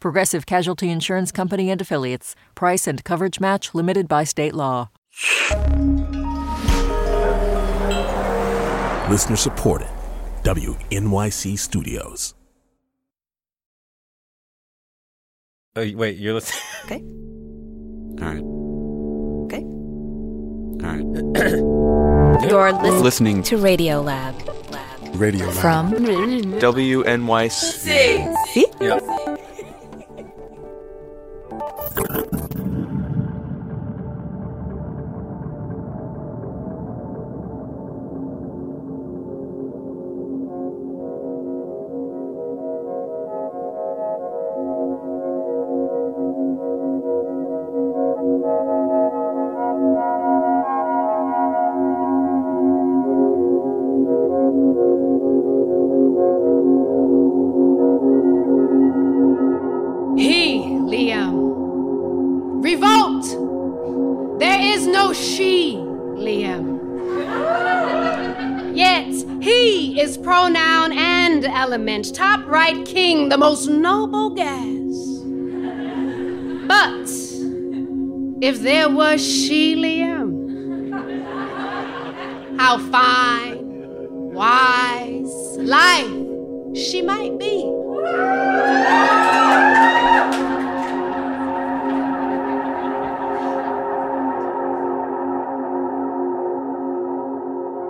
Progressive Casualty Insurance Company and Affiliates. Price and coverage match limited by state law. Listener supported. WNYC Studios. Oh, wait, you're listening. Okay. All right. Okay. All right. You're listening, Listening to Radiolab. Radio Lab. From WNYC. See? Yeah. Thank you. Top right king, the most noble gas. But if there was she, Liam, how fine, wise, life she might be.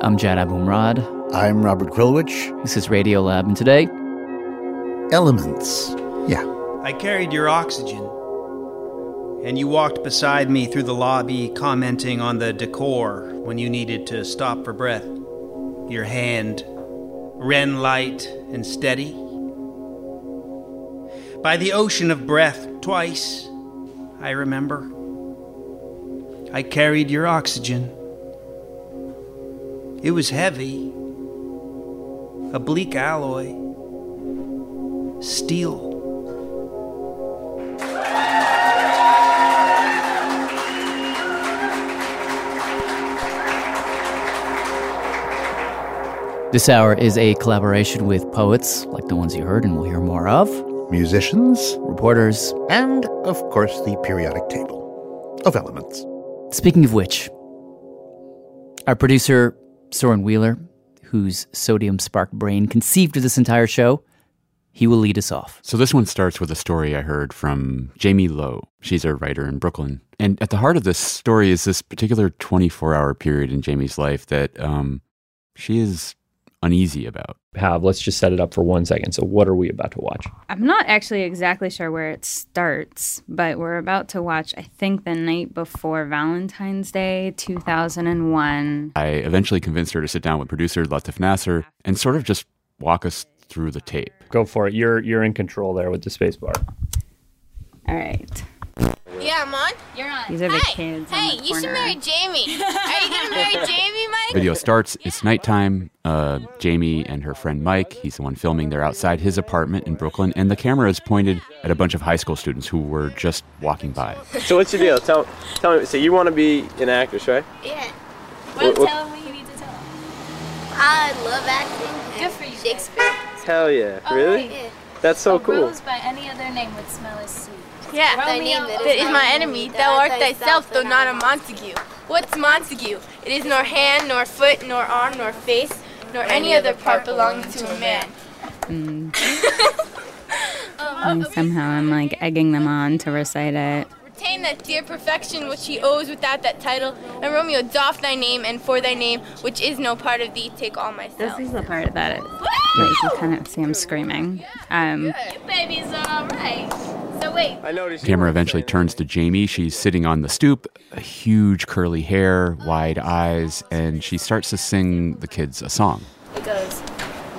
I'm Jad Abumrad. I'm Robert Krulwich. This is Radiolab, and today, Elements. Yeah. I carried your oxygen. And you walked beside me through the lobby, commenting on the decor when you needed to stop for breath. Your hand, wren light and steady. By the ocean of breath, twice, I remember. I carried your oxygen. It was heavy, a bleak alloy, steel. this hour is a collaboration with poets like the ones you heard and we'll hear more of, Musicians. reporters. And, of course, the periodic table of elements. Speaking of which, our producer, Soren Wheeler, whose sodium spark brain conceived of this entire show, he will lead us off. So this one starts with a story I heard from Jaime Lowe. She's a writer in Brooklyn. And at the heart of this story is this particular 24 hour period in Jaime's life that um, she is uneasy about. have. Let's just set it up for one second. So, what are we about to watch? I'm not actually exactly sure where it starts, but we're about to watch, I think, the night before Valentine's Day, 2001. I eventually convinced her to sit down with producer Latif Nasser and sort of just walk us through the tape. Go for it. You're you're in control there with the space bar. All right. Yeah, I'm on. You're on. These are the Hey, kids. on hey, the you should marry Jaime. Are you gonna marry Jaime, Mike? Video starts. It's nighttime. Uh, Jaime and her friend Mike, he's the one filming, they're outside his apartment in Brooklyn, and the camera is pointed at a bunch of high school students who were just walking by. So what's your deal? Tell, tell me. So you want to be an actress, right? Yeah. What- what- tell him what you need to tell him. I love acting. Good for you. Shakespeare. Hell yeah! Oh, really? Yeah. That's so cool. by any other name would smell as sweet. Yeah, thy name that is my enemy. Thou art thyself, though not a Montague. What's Montague? It is nor hand, nor foot, nor arm, nor face, nor any other part belonging to a man. Mm. Oh, and oh, somehow I'm like egging them on to recite it. Retain that dear perfection which he owes without that title. And Romeo, doff thy name, and for thy name, which is no part of thee, take all my stuff. This is the part that it, that you can kind of see him screaming. Um, You babies are alright. So wait. I noticed. Camera eventually turns to Jaime. She's sitting on the stoop, a huge curly hair, wide eyes, and she starts to sing the kids a song. It goes.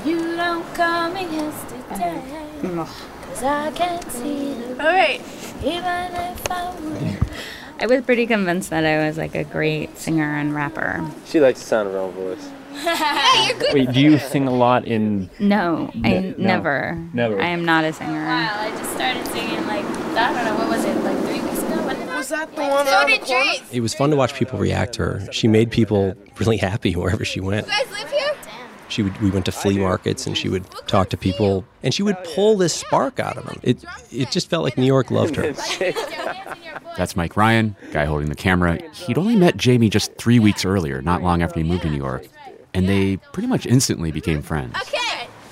You don't call me yesterday. Cause I can't see the. Alright. Even if I would. I was pretty convinced that I was like a great singer and rapper. She likes the sound of her own voice. yeah, you're good. Wait, do you sing a lot in? No, I Ne- no. never. Never. I am not a singer. Wow, I just started singing like I don't know what was it like three weeks ago. When was that the one? So did Drake. It was fun to watch people react to her. She made people really happy wherever she went. You guys live here? She would, we went to flea markets and she would talk to people and she would pull this spark out of them. It, it just felt like New York loved her. That's Mike Ryan, guy holding the camera. He'd only met Jaime just three weeks earlier, not long after he moved to New York, and they pretty much instantly became friends.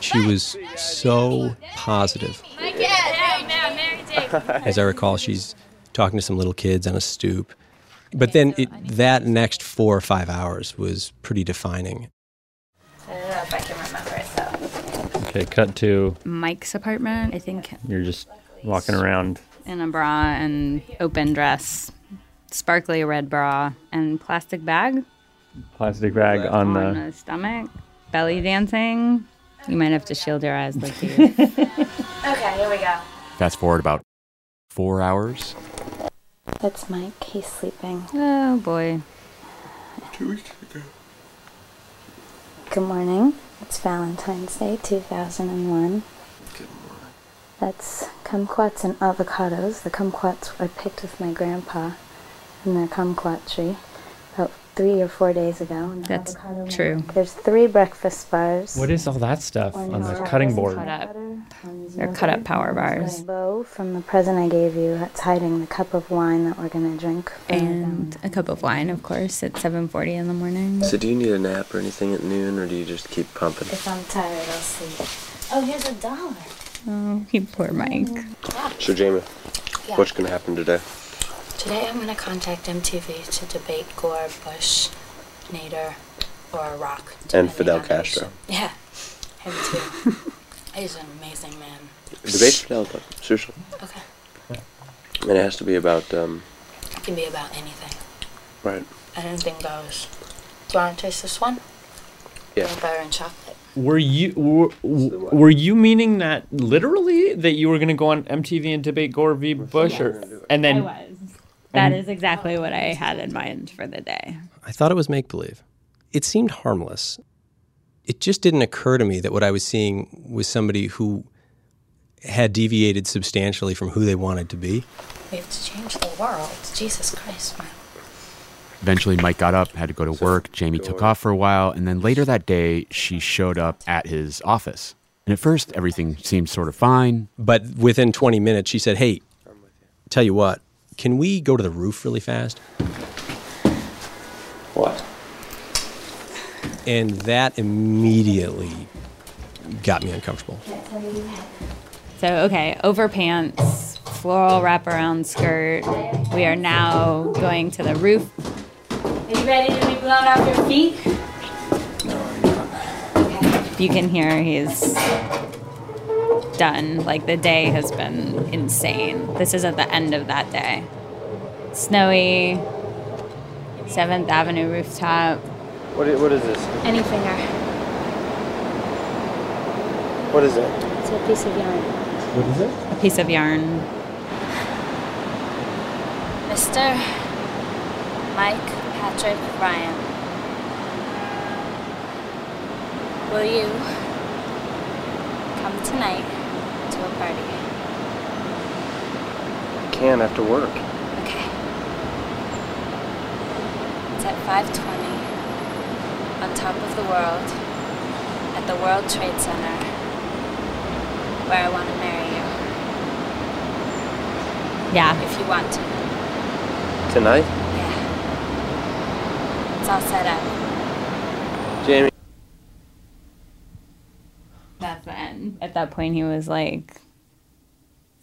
She was so positive. I get now, Mary Jane. As I recall, she's talking to some little kids on a stoop. But then it, that next four or five hours was pretty defining. I know if I can remember it though. Okay, cut to Mike's apartment, I think, you're just walking around. in a bra and open dress, sparkly red bra, and plastic bag Plastic bag on on the. the stomach, belly dancing. You might have to shield your eyes like you. Okay, here we go. Fast forward about four hours. That's Mike. He's sleeping. oh boy. Good morning. It's Valentine's Day 2001. Good morning. That's kumquats and avocados. The kumquats I picked with my grandpa in their kumquat tree three or four days ago. and the That's avocado true. milk. There's three breakfast bars. What is all that stuff on the cutting board? Cut up. They're cut up power one's bars. Bow from the present I gave you. That's hiding the cup of wine that we're gonna drink. And um, a cup of wine, of course, at 7:40 in the morning. So do you need a nap or anything at noon, or do you just keep pumping? If I'm tired, I'll sleep. Oh, here's a dollar. Oh, he poor Mike. So Jaime, Yeah. what's gonna happen today? Today I'm going to contact MTV to debate Gore, Bush, Nader, or Rock. And Fidel on who's- Castro. Yeah, him too. He's an amazing man. Debate Fidel, though. seriously. Okay. And it has to be about, um, It can be about anything. right. Anything goes. Do you want to taste this one? Yeah. Peanut butter and chocolate. Were you were, were you meaning that literally that you were going to go on MTV and debate Gore v. Bush, or and then I was. That and- is exactly what I had in mind for the day. I thought it was make believe. It seemed harmless. It just didn't occur to me that what I was seeing was somebody who had deviated substantially from who they wanted to be. We have to change the world. Jesus Christ, man. Eventually, Mike got up, had to go to work. Jaime took off for a while, and then later that day, she showed up at his office. And at first, everything seemed sort of fine. But within 20 minutes, she said, Hey, tell you what, can we go to the roof really fast? What? And that immediately got me uncomfortable. So, okay, over pants, floral wraparound skirt. We are now going to the roof. Are you ready to be blown off your feet? You can hear he's done. Like the day has been insane. This is at the end of that day. Snowy, 7th Avenue rooftop. What is, what is this? Any finger. What is it? It's a piece of yarn. What is it? A piece of yarn. Mr. Mike Patrick Ryan. Will you come tonight to a party? I can after work. Okay. It's at 520 on top of the world at the World Trade Center where I want to marry you. Yeah. If you want to. Tonight? Yeah. It's all set up. Jaime. That's the end. At that point, he was like,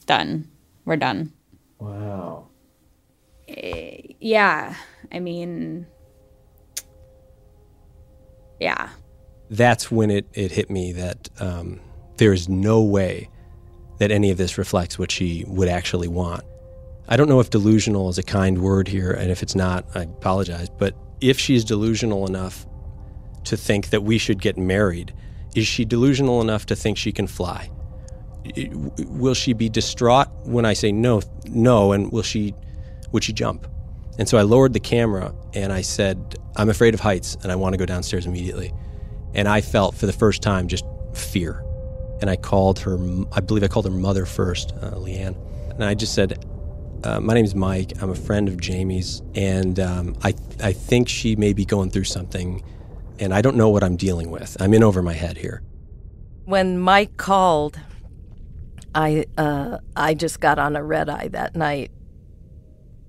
done. We're done. Wow. Eh, yeah. I mean, yeah. That's when it, it hit me that um, there is no way that any of this reflects what she would actually want. I don't know if delusional is a kind word here, and if it's not, I apologize. But if she's delusional enough to think that we should get married, is she delusional enough to think she can fly? will she be distraught when I say no, no, and will she, would she jump? And so I lowered the camera and I said, I'm afraid of heights and I want to go downstairs immediately. And I felt for the first time just fear. And I called her, I believe I called her mother first, uh, Leanne. And I just said, uh, My name is Mike. I'm a friend of Jaime's. And um, I, I think she may be going through something. And I don't know what I'm dealing with. I'm in over my head here. When Mike called, I uh, I just got on a red eye that night.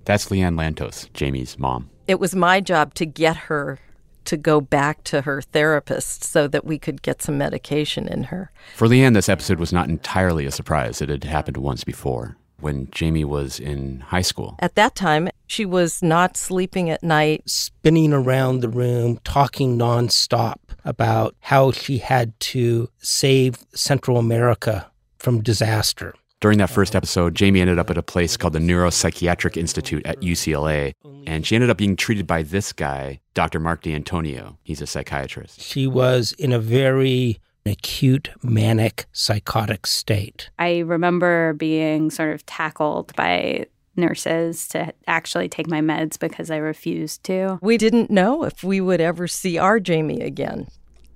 That's Leanne Lantos, Jaime's mom. It was my job to get her to go back to her therapist so that we could get some medication in her. For Leanne, this episode was not entirely a surprise. It had happened once before when Jaime was in high school. At that time, she was not sleeping at night. spinning around the room, talking nonstop about how she had to save Central America from disaster. During that first episode, Jaime ended up at a place called the Neuropsychiatric Institute at UCLA, and she ended up being treated by this guy, Dr. Mark DeAntonio. He's a psychiatrist. She was in a very acute manic psychotic state. I remember being sort of tackled by nurses to actually take my meds because I refused to. We didn't know if we would ever see our Jamie again.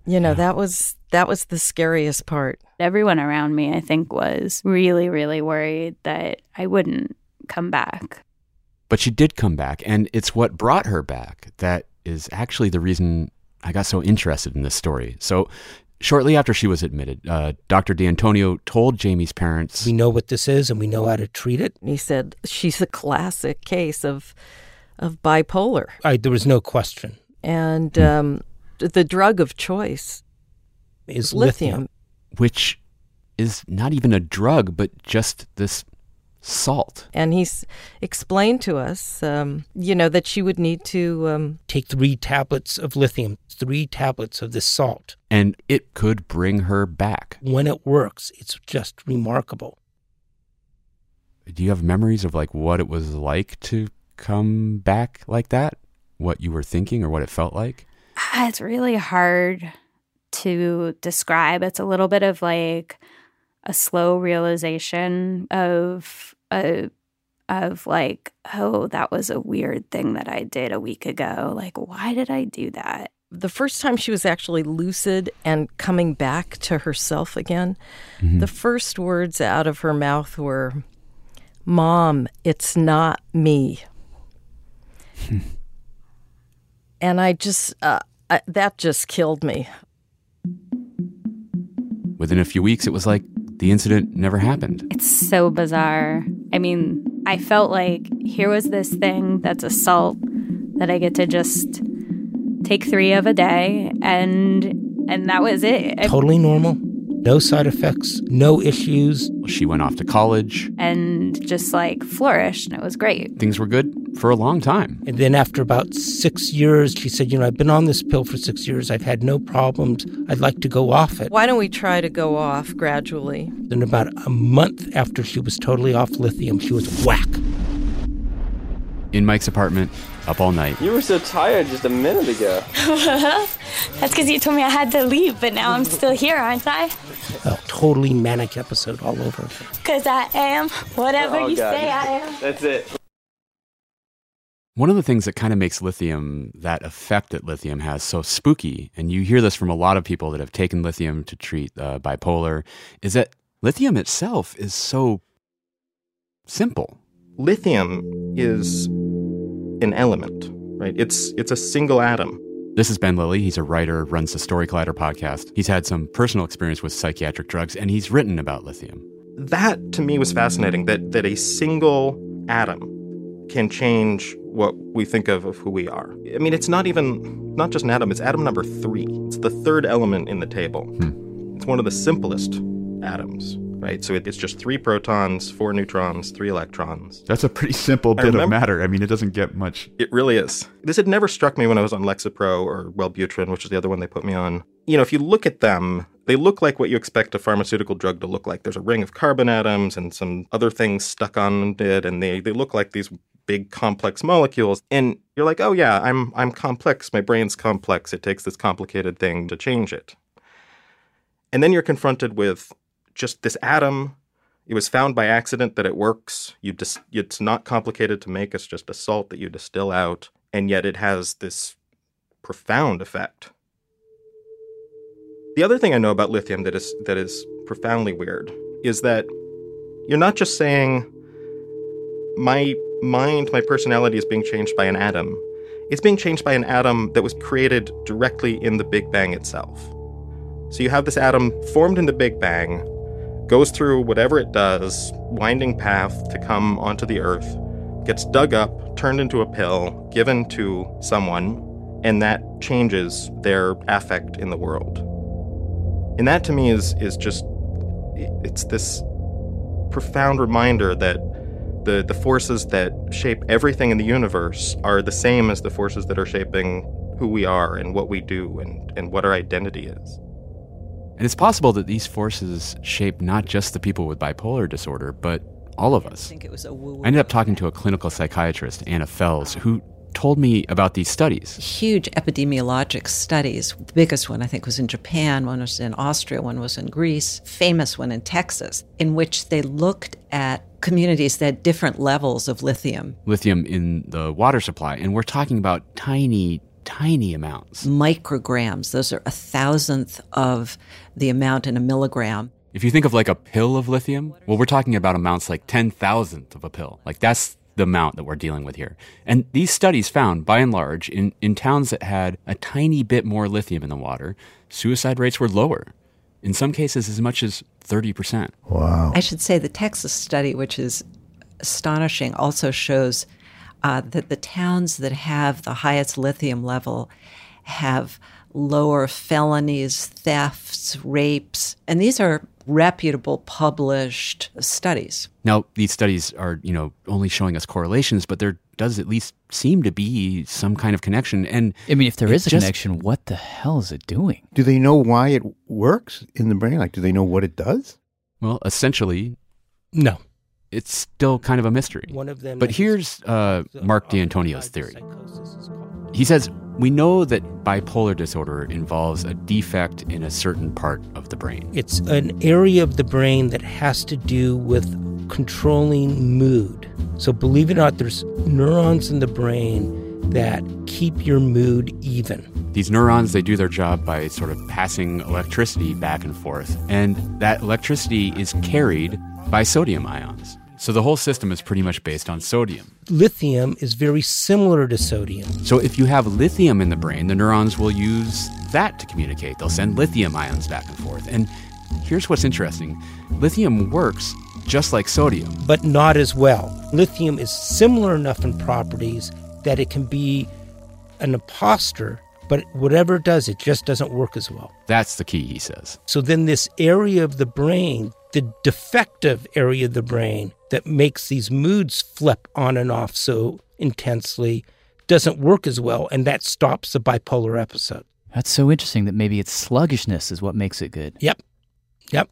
You know, that was that was the scariest part. Everyone around me, I think, was really, really worried that I wouldn't come back. But she did come back, and it's what brought her back that is actually the reason I got so interested in this story. So, shortly after she was admitted, uh, Dr. DeAntonio told Jaime's parents We know what this is and we know how to treat it. He said she's a classic case of of bipolar, I, there was no question. and um, the drug of choice Is lithium. which is not even a drug, but just this salt. And he's explained to us, um, you know, that she would need to um, Take three tablets of lithium, three tablets of this salt. And it could bring her back. When it works, it's just remarkable. Do you have memories of like what it was like to come back like that? What you were thinking or what it felt like? Ah, It's really hard to describe. It's a little bit of like a slow realization of a of like, oh, that was a weird thing that I did a week ago. Like, why did I do that? the first time she was actually lucid and coming back to herself again, the first words out of her mouth were, Mom, it's not me. and I just, uh, I, that just killed me. Within a few weeks, it was like the incident never happened. It's so bizarre. I mean, I felt like here was this thing that's a salt that I get to just take three of a day and and that was it. Totally normal, no side effects, no issues. She went off to college. and just like flourished and it was great. Things were good for a long time. And then after about six years, she said, You know, I've been on this pill for six years. I've had no problems. I'd like to go off it. Why don't we try to go off gradually? Then, about a month after she was totally off lithium, she was whack. In Mike's apartment, up all night. You were so tired just a minute ago. That's because you told me I had to leave, but now I'm still here, aren't I? A totally manic episode all over. Because I am whatever Oh, you God. say I am. That's it. One of the things that kind of makes lithium, that effect that lithium has, so spooky, and you hear this from a lot of people that have taken lithium to treat uh, bipolar, is that lithium itself is so simple. Lithium is an element, right? It's it's a single atom. This is Ben Lillie. He's a writer, runs the Story Collider podcast. He's had some personal experience with psychiatric drugs, and he's written about lithium. That to me was fascinating that that a single atom can change what we think of of who we are. I mean, it's not even not just an atom, it's atom number 3. It's the third element in the table. Hmm. It's one of the simplest atoms, right? So it, it's just 3 protons, 4 neutrons, 3 electrons. That's a pretty simple bit of matter. I mean, it doesn't get much. It really is. This had never struck me when I was on Lexapro or Wellbutrin, which is the other one they put me on. You know, if you look at them, they look like what you expect a pharmaceutical drug to look like. There's a ring of carbon atoms and some other things stuck on it, and they, they look like these big complex molecules. And you're like, oh yeah, I'm I'm complex. My brain's complex. It takes this complicated thing to change it. And then you're confronted with just this atom. It was found by accident that it works. You dis- it's not complicated to make. It's just a salt that you distill out, and yet it has this profound effect. The other thing I know about lithium that is that is profoundly weird is that you're not just saying my mind, my personality is being changed by an atom. It's being changed by an atom that was created directly in the Big Bang itself. So you have this atom formed in the Big Bang, goes through whatever it does, winding path to come onto the Earth, gets dug up, turned into a pill, given to someone, and that changes their affect in the world. And that to me is is just it's this profound reminder that the, the forces that shape everything in the universe are the same as the forces that are shaping who we are and what we do and, and what our identity is. And it's possible that these forces shape not just the people with bipolar disorder, but all of us. I, think it was a woo-woo. I ended up talking to a clinical psychiatrist, Anna Fels, who told me about these studies. Huge epidemiologic studies. The biggest one, I think, was in Japan, one was in Austria, one was in Greece, famous one in Texas, in which they looked at communities that had different levels of lithium. Lithium in the water supply, and we're talking about tiny, tiny amounts. Micrograms, those are a thousandth of the amount in a milligram. If you think of like a pill of lithium, well, we're talking about amounts like 10 thousandth of a pill. Like that's the amount that we're dealing with here. And these studies found, by and large, in, in towns that had a tiny bit more lithium in the water, suicide rates were lower. In some cases, as much as 30%. Wow. I should say the Texas study, which is astonishing, also shows uh, that the towns that have the highest lithium level have lower felonies, thefts, rapes, and these are reputable published studies. Now, these studies are, you know, only showing us correlations, but there does at least seem to be some kind of connection. And I mean, if there is a just- connection, what the hell is it doing? Do they know why it works in the brain? Like, do they know what it does? Well, essentially, no. It's still kind of a mystery. One of them But here's uh, Mark DeAntonio's theory. He says we know that bipolar disorder involves a defect in a certain part of the brain. It's an area of the brain that has to do with controlling mood. So, believe it or not, there's neurons in the brain that keep your mood even. These neurons, they do their job by sort of passing electricity back and forth, and that electricity is carried by sodium ions. So the whole system is pretty much based on sodium. Lithium is very similar to sodium. So if you have lithium in the brain, the neurons will use that to communicate. They'll send lithium ions back and forth. And here's what's interesting lithium works just like sodium. but not as well. Lithium is similar enough in properties that it can be an imposter, but whatever it does, it just doesn't work as well. That's the key, he says. So then, this area of the brain, the defective area of the brain that makes these moods flip on and off so intensely, doesn't work as well, and that stops the bipolar episode. That's so interesting that maybe it's sluggishness is what makes it good. Yep. Yep.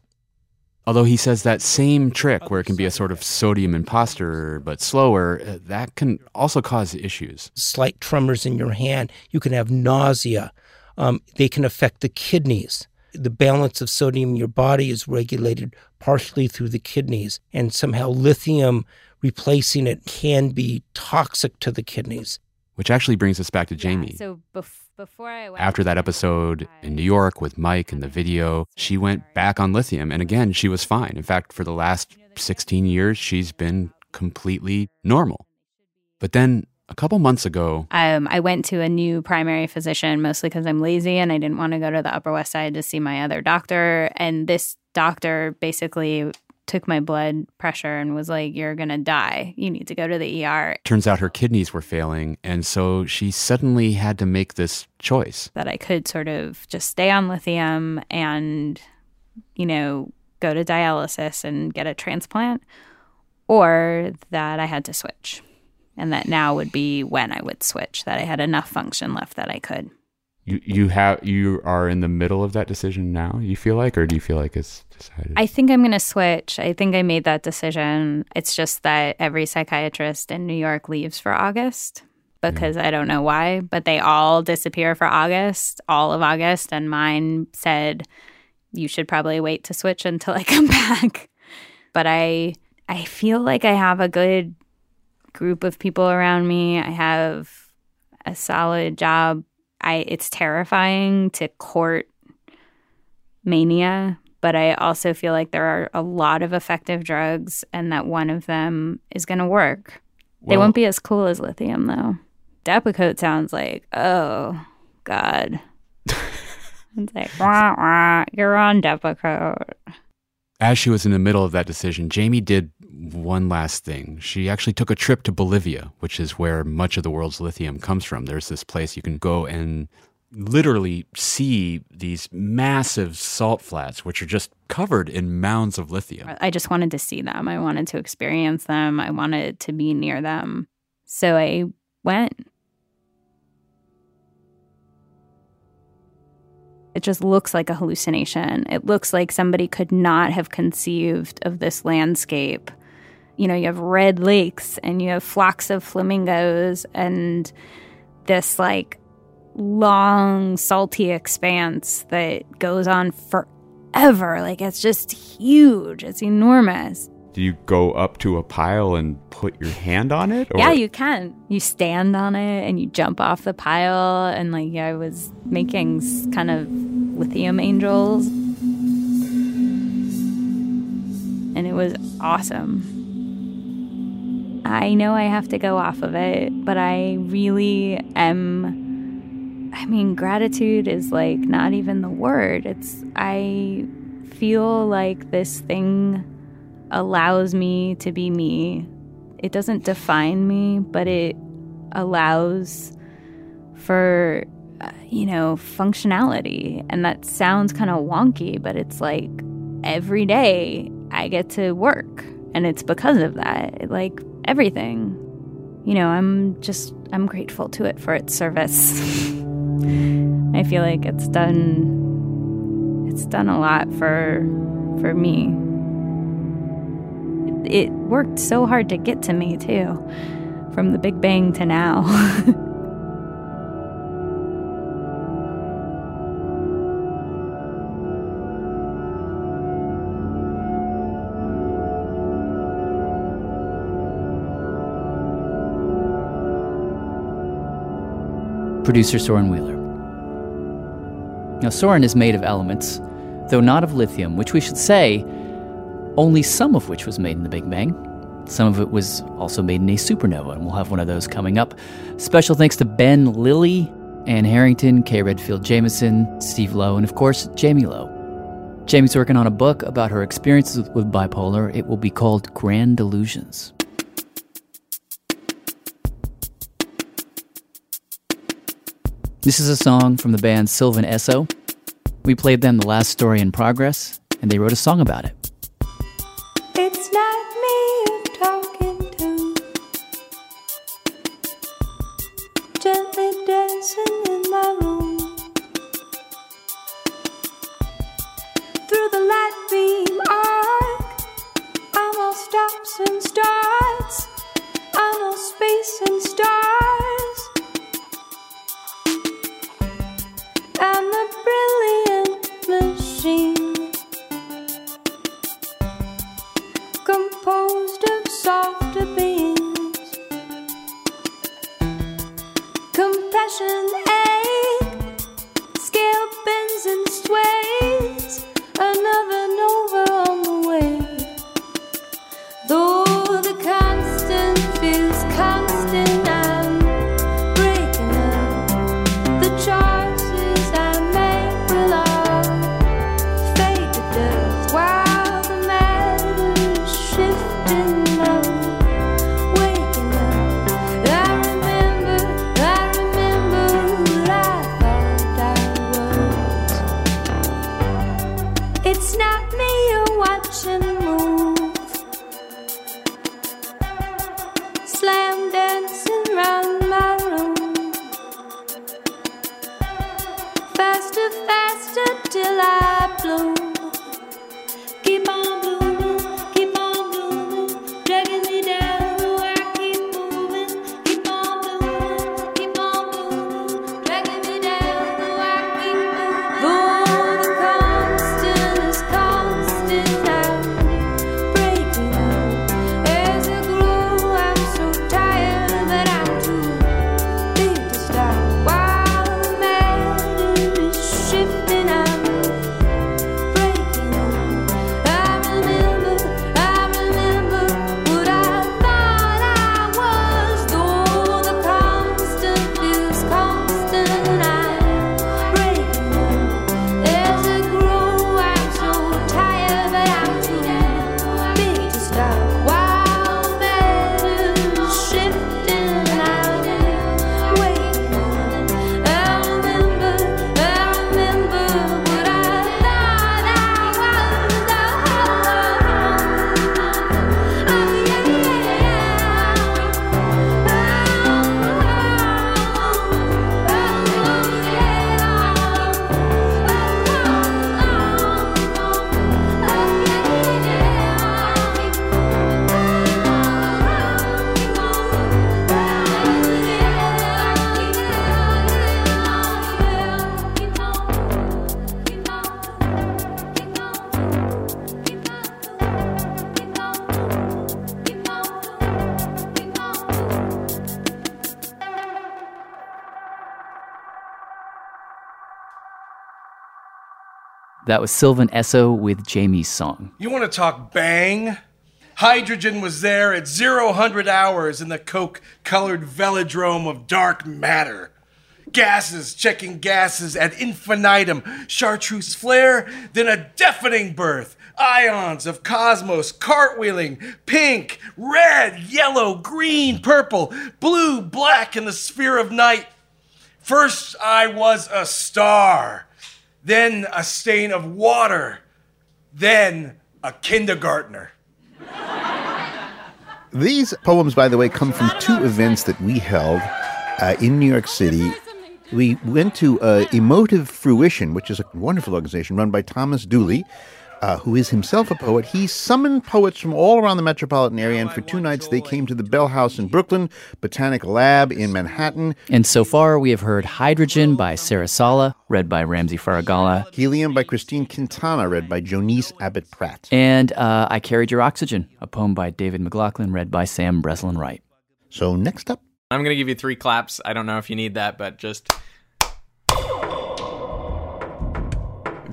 Although he says that same trick where it can be a sort of sodium imposter but slower, uh, that can also cause issues. Slight tremors in your hand. You can have nausea. Um, they can affect the kidneys. The balance of sodium in your body is regulated partially through the kidneys, and somehow lithium replacing it can be toxic to the kidneys. Which actually brings us back to Jaime. So bef- before I went After that episode in New York with Mike and the video, she went back on lithium. And again, she was fine. In fact, for the last 16 years, she's been completely normal. But then a couple months ago, um, I went to a new primary physician mostly because I'm lazy and I didn't want to go to the Upper West Side to see my other doctor. And this doctor basically took my blood pressure and was like, You're going to die. You need to go to the ER. turns out her kidneys were failing. And so she suddenly had to make this choice. That I could sort of just stay on lithium and, you know, go to dialysis and get a transplant, or that I had to switch. And that now would be when I would switch, that I had enough function left that I could. You you have you are in the middle of that decision now. You feel like, or do you feel like it's decided? I think I'm going to switch. I think I made that decision. It's just that every psychiatrist in New York leaves for August because I don't know why, but they all disappear for August, all of August. And mine said, you should probably wait to switch until I come back. But I I feel like I have a good group of people around me. I have a solid job. I it's terrifying to court mania, but I also feel like there are a lot of effective drugs and that one of them is going to work. they won't be as cool as lithium though. Depakote sounds like, oh god. it's like, wah, wah, you're on Depakote. As she was in the middle of that decision, Jaime did one last thing. She actually took a trip to Bolivia, which is where much of the world's lithium comes from. There's this place you can go and literally see these massive salt flats, which are just covered in mounds of lithium. I just wanted to see them. I wanted to experience them. I wanted to be near them. So I went. It just looks like a hallucination. It looks like somebody could not have conceived of this landscape. You know, you have red lakes and you have flocks of flamingos and this like long, salty expanse that goes on forever. Like it's just huge, it's enormous. Do you go up to a pile and put your hand on it? Yeah, you can. You stand on it and you jump off the pile. And like, yeah, I was making kind of lithium angels. And it was awesome. I know I have to go off of it, but I really am. I mean, gratitude is like not even the word. It's, I feel like this thing allows me to be me. It doesn't define me, but it allows for, you know, functionality. And that sounds kind of wonky, but it's like every day I get to work. And it's because of that. Like everything. You know, I'm just, I'm grateful to it for its service. I feel like it's done, it's done a lot for, for me it worked so hard to get to me too from the big bang to now Producer Soren Wheeler. Now, Soren is made of elements, though not of lithium, which we should say, only some of which was made in the Big Bang. Some of it was also made in a supernova, and we'll have one of those coming up. Special thanks to Ben Lillie, Ann Harrington, Kay Redfield Jamison, Steve Lowe, and of course, Jaime Lowe. Jaime's working on a book about her experiences with- bipolar. It will be called Grand Illusions. This is a song from the band Sylvan Esso. We played them the last story in progress, and they wrote a song about it. It's not me you're talking to. Gently dancing beings. Compassion That was Sylvan Esso with Jaime's song. You want to talk bang? Hydrogen was there at zero hundred hours in the coke colored velodrome of dark matter. Gases checking gases at infinitum, chartreuse flare, then a deafening birth. Ions of cosmos cartwheeling, pink, red, yellow, green, purple, blue, black in the sphere of night. First, I was a star, then a stain of water, then a kindergartner. These poems, by the way, come from two events that we held uh, in New York City. We went to uh, Emotive Fruition, which is a wonderful organization run by Thomas Dooley, uh, who is himself a poet. He summoned poets from all around the metropolitan area, and for two nights they came to the Bell House in Brooklyn, Botanic Lab in Manhattan, And so far, we have heard Hydrogen by Sarah Sala, read by Ramsey Faragala, Helium by Christine Quintana, read by Jonice Abbott Pratt. and uh, I Carried Your Oxygen, a poem by David McLaughlin, read by Sam Breslin Wright. So next up, I'm going to give you three claps. I don't know if you need that, but just.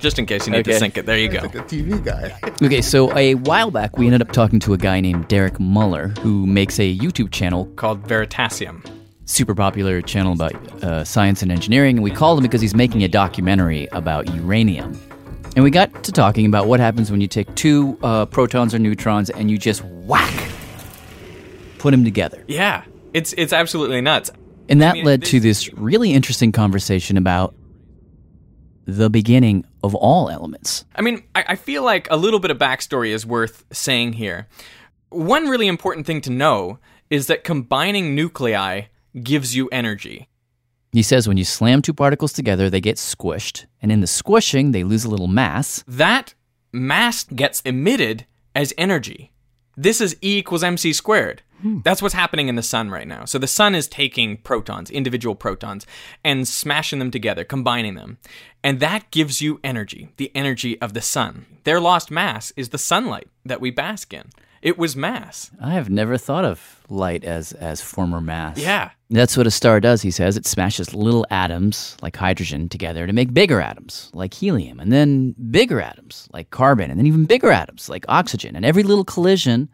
Just in case you need Okay. to sync it. There you go. Like a TV guy. Okay, so a while back, we ended up talking to a guy named Derek Muller, who makes a YouTube channel Called Veritasium. super popular channel about uh, science and engineering, and we called him because he's making a documentary about uranium. And we got to talking about what happens when you take two uh, protons or neutrons and you just whack, put them together. Yeah. It's it's absolutely nuts. And that led to this really interesting conversation about the beginning of all elements. I mean, I, I feel like a little bit of backstory is worth saying here. One really important thing to know is that combining nuclei gives you energy. He says when you slam two particles together, they get squished, and in the squishing, they lose a little mass. That mass gets emitted as energy. This is E equals mc squared. Hmm. That's what's happening in the sun right now. So the sun is taking protons, individual protons, and smashing them together, combining them. And that gives you energy, the energy of the sun. Their lost mass is the sunlight that we bask in. It was mass. I have never thought of light as as former mass. Yeah. That's what a star does, he says. It smashes little atoms like hydrogen together to make bigger atoms like helium, and then bigger atoms like carbon, and then even bigger atoms like oxygen. And every little collision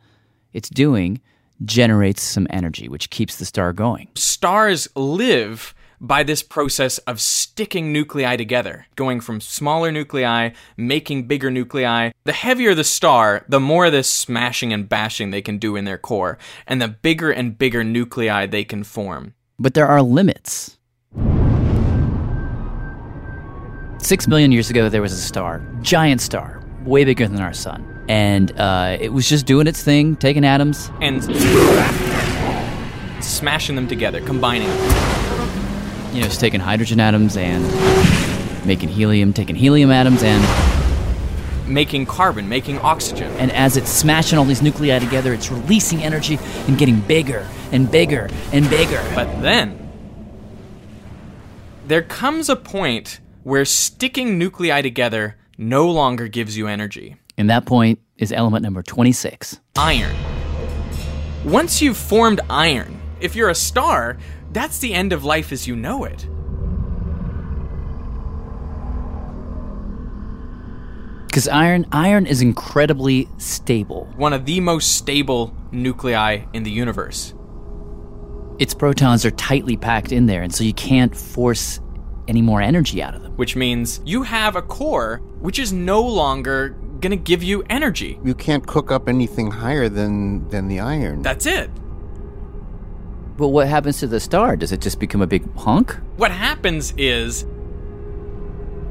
it's doing generates some energy, which keeps the star going. Stars live by this process of sticking nuclei together, going from smaller nuclei, making bigger nuclei. The heavier the star, the more this smashing and bashing they can do in their core, and the bigger and bigger nuclei they can form. But there are limits. Six million years ago, there was a star, giant star, way bigger than our sun. And uh, it was just doing its thing, taking atoms. And smashing them together, combining them. You know, it's taking hydrogen atoms and making helium, taking helium atoms, and Making carbon, making oxygen. and as it's smashing all these nuclei together, it's releasing energy and getting bigger and bigger and bigger. But then, there comes a point where sticking nuclei together no longer gives you energy. And that point is element number 26. Iron. Once you've formed iron, if you're a star, that's the end of life as you know it. Because iron, iron is incredibly stable. One of the most stable nuclei in the universe. Its protons are tightly packed in there, and so you can't force any more energy out of them. Which means you have a core which is no longer going to give you energy. You can't cook up anything higher than than the iron. That's it. But what happens to the star? Does it just become a big hunk? What happens is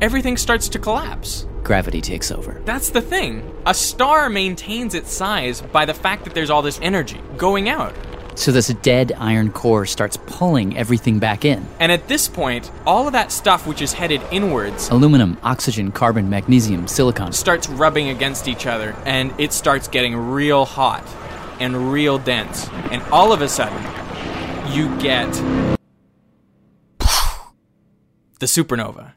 everything starts to collapse. Gravity takes over. That's the thing. A star maintains its size by the fact that there's all this energy going out. So this dead iron core starts pulling everything back in. And at this point, all of that stuff which is headed inwards Aluminum, oxygen, carbon, magnesium, silicon. starts rubbing against each other and it starts getting real hot and real dense. And all of a sudden, you get the supernova.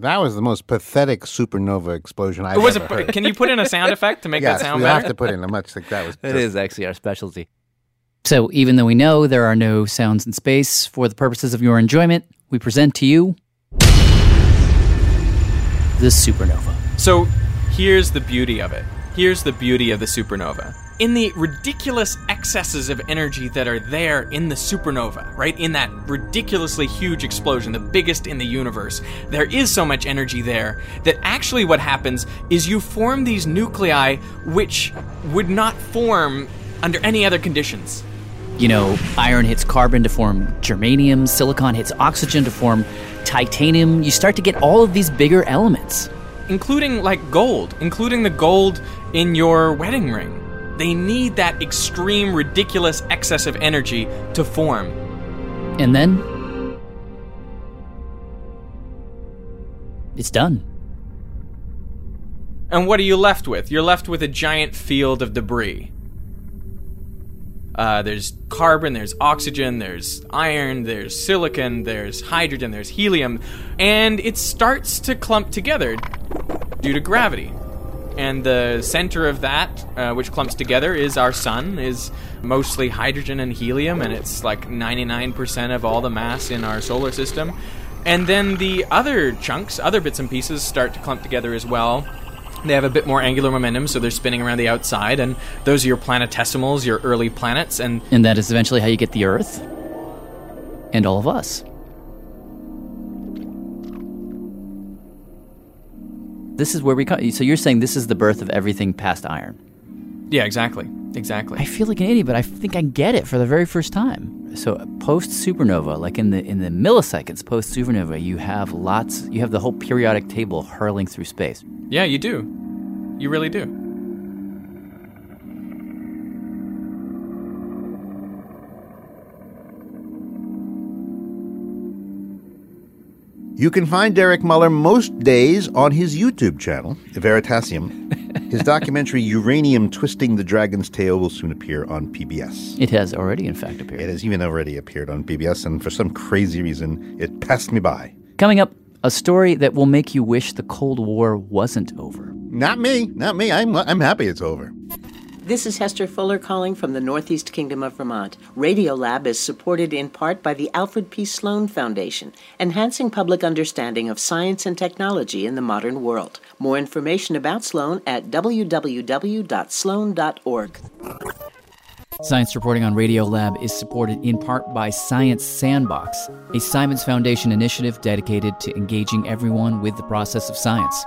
That was the most pathetic supernova explosion I've was ever a- heard. can you put in a sound effect to make that yes, sound we better? have to put in a much like that was. That just- is actually our specialty. So even though we know there are no sounds in space, for the purposes of your enjoyment, we present to you the supernova. So here's the beauty of it. Here's the beauty of the supernova. In the ridiculous excesses of energy that are there in the supernova, right? In that ridiculously huge explosion, the biggest in the universe, there is so much energy there that actually what happens is you form these nuclei which would not form under any other conditions. You know, iron hits carbon to form germanium, silicon hits oxygen to form titanium. You start to get all of these bigger elements. including like gold, including the gold in your wedding ring. They need that extreme, ridiculous excess of energy to form. And then it's done. And what are you left with? You're left with a giant field of debris. Uh, there's carbon, there's oxygen, there's iron, there's silicon, there's hydrogen, there's helium, and it starts to clump together due to gravity. And the center of that, uh, which clumps together, is our sun, is mostly hydrogen and helium, and it's like 99% of all the mass in our solar system. And then the other chunks, other bits and pieces, start to clump together as well. They have a bit more angular momentum, so they're spinning around the outside, and those are your planetesimals, your early planets, and And that is eventually how you get the Earth and all of us. This is where we come. So you're saying this is the birth of everything past iron. yeah, exactly, exactly. I feel like an idiot, but I think I get it for the very first time. So post supernova, like in the in the milliseconds post supernova, you have lots. You have the whole periodic table hurling through space. Yeah, you do. You really do. You can find Derek Muller most days on his YouTube channel, Veritasium. His documentary Uranium Twisting the Dragon's Tail will soon appear on PBS. It has already, in fact, appeared. It has even already appeared on PBS, and for some crazy reason, it passed me by. Coming up, a story that will make you wish the Cold War wasn't over. Not me, not me. I'm, I'm happy it's over. This is Hester Fuller calling from the Northeast Kingdom of Vermont. Radiolab is supported in part by the Alfred P. Sloan Foundation, enhancing public understanding of science and technology in the modern world. More information about Sloan at www.sloan.org. Science reporting on Radiolab is supported in part by Science Sandbox, a Simons Foundation initiative dedicated to engaging everyone with the process of science.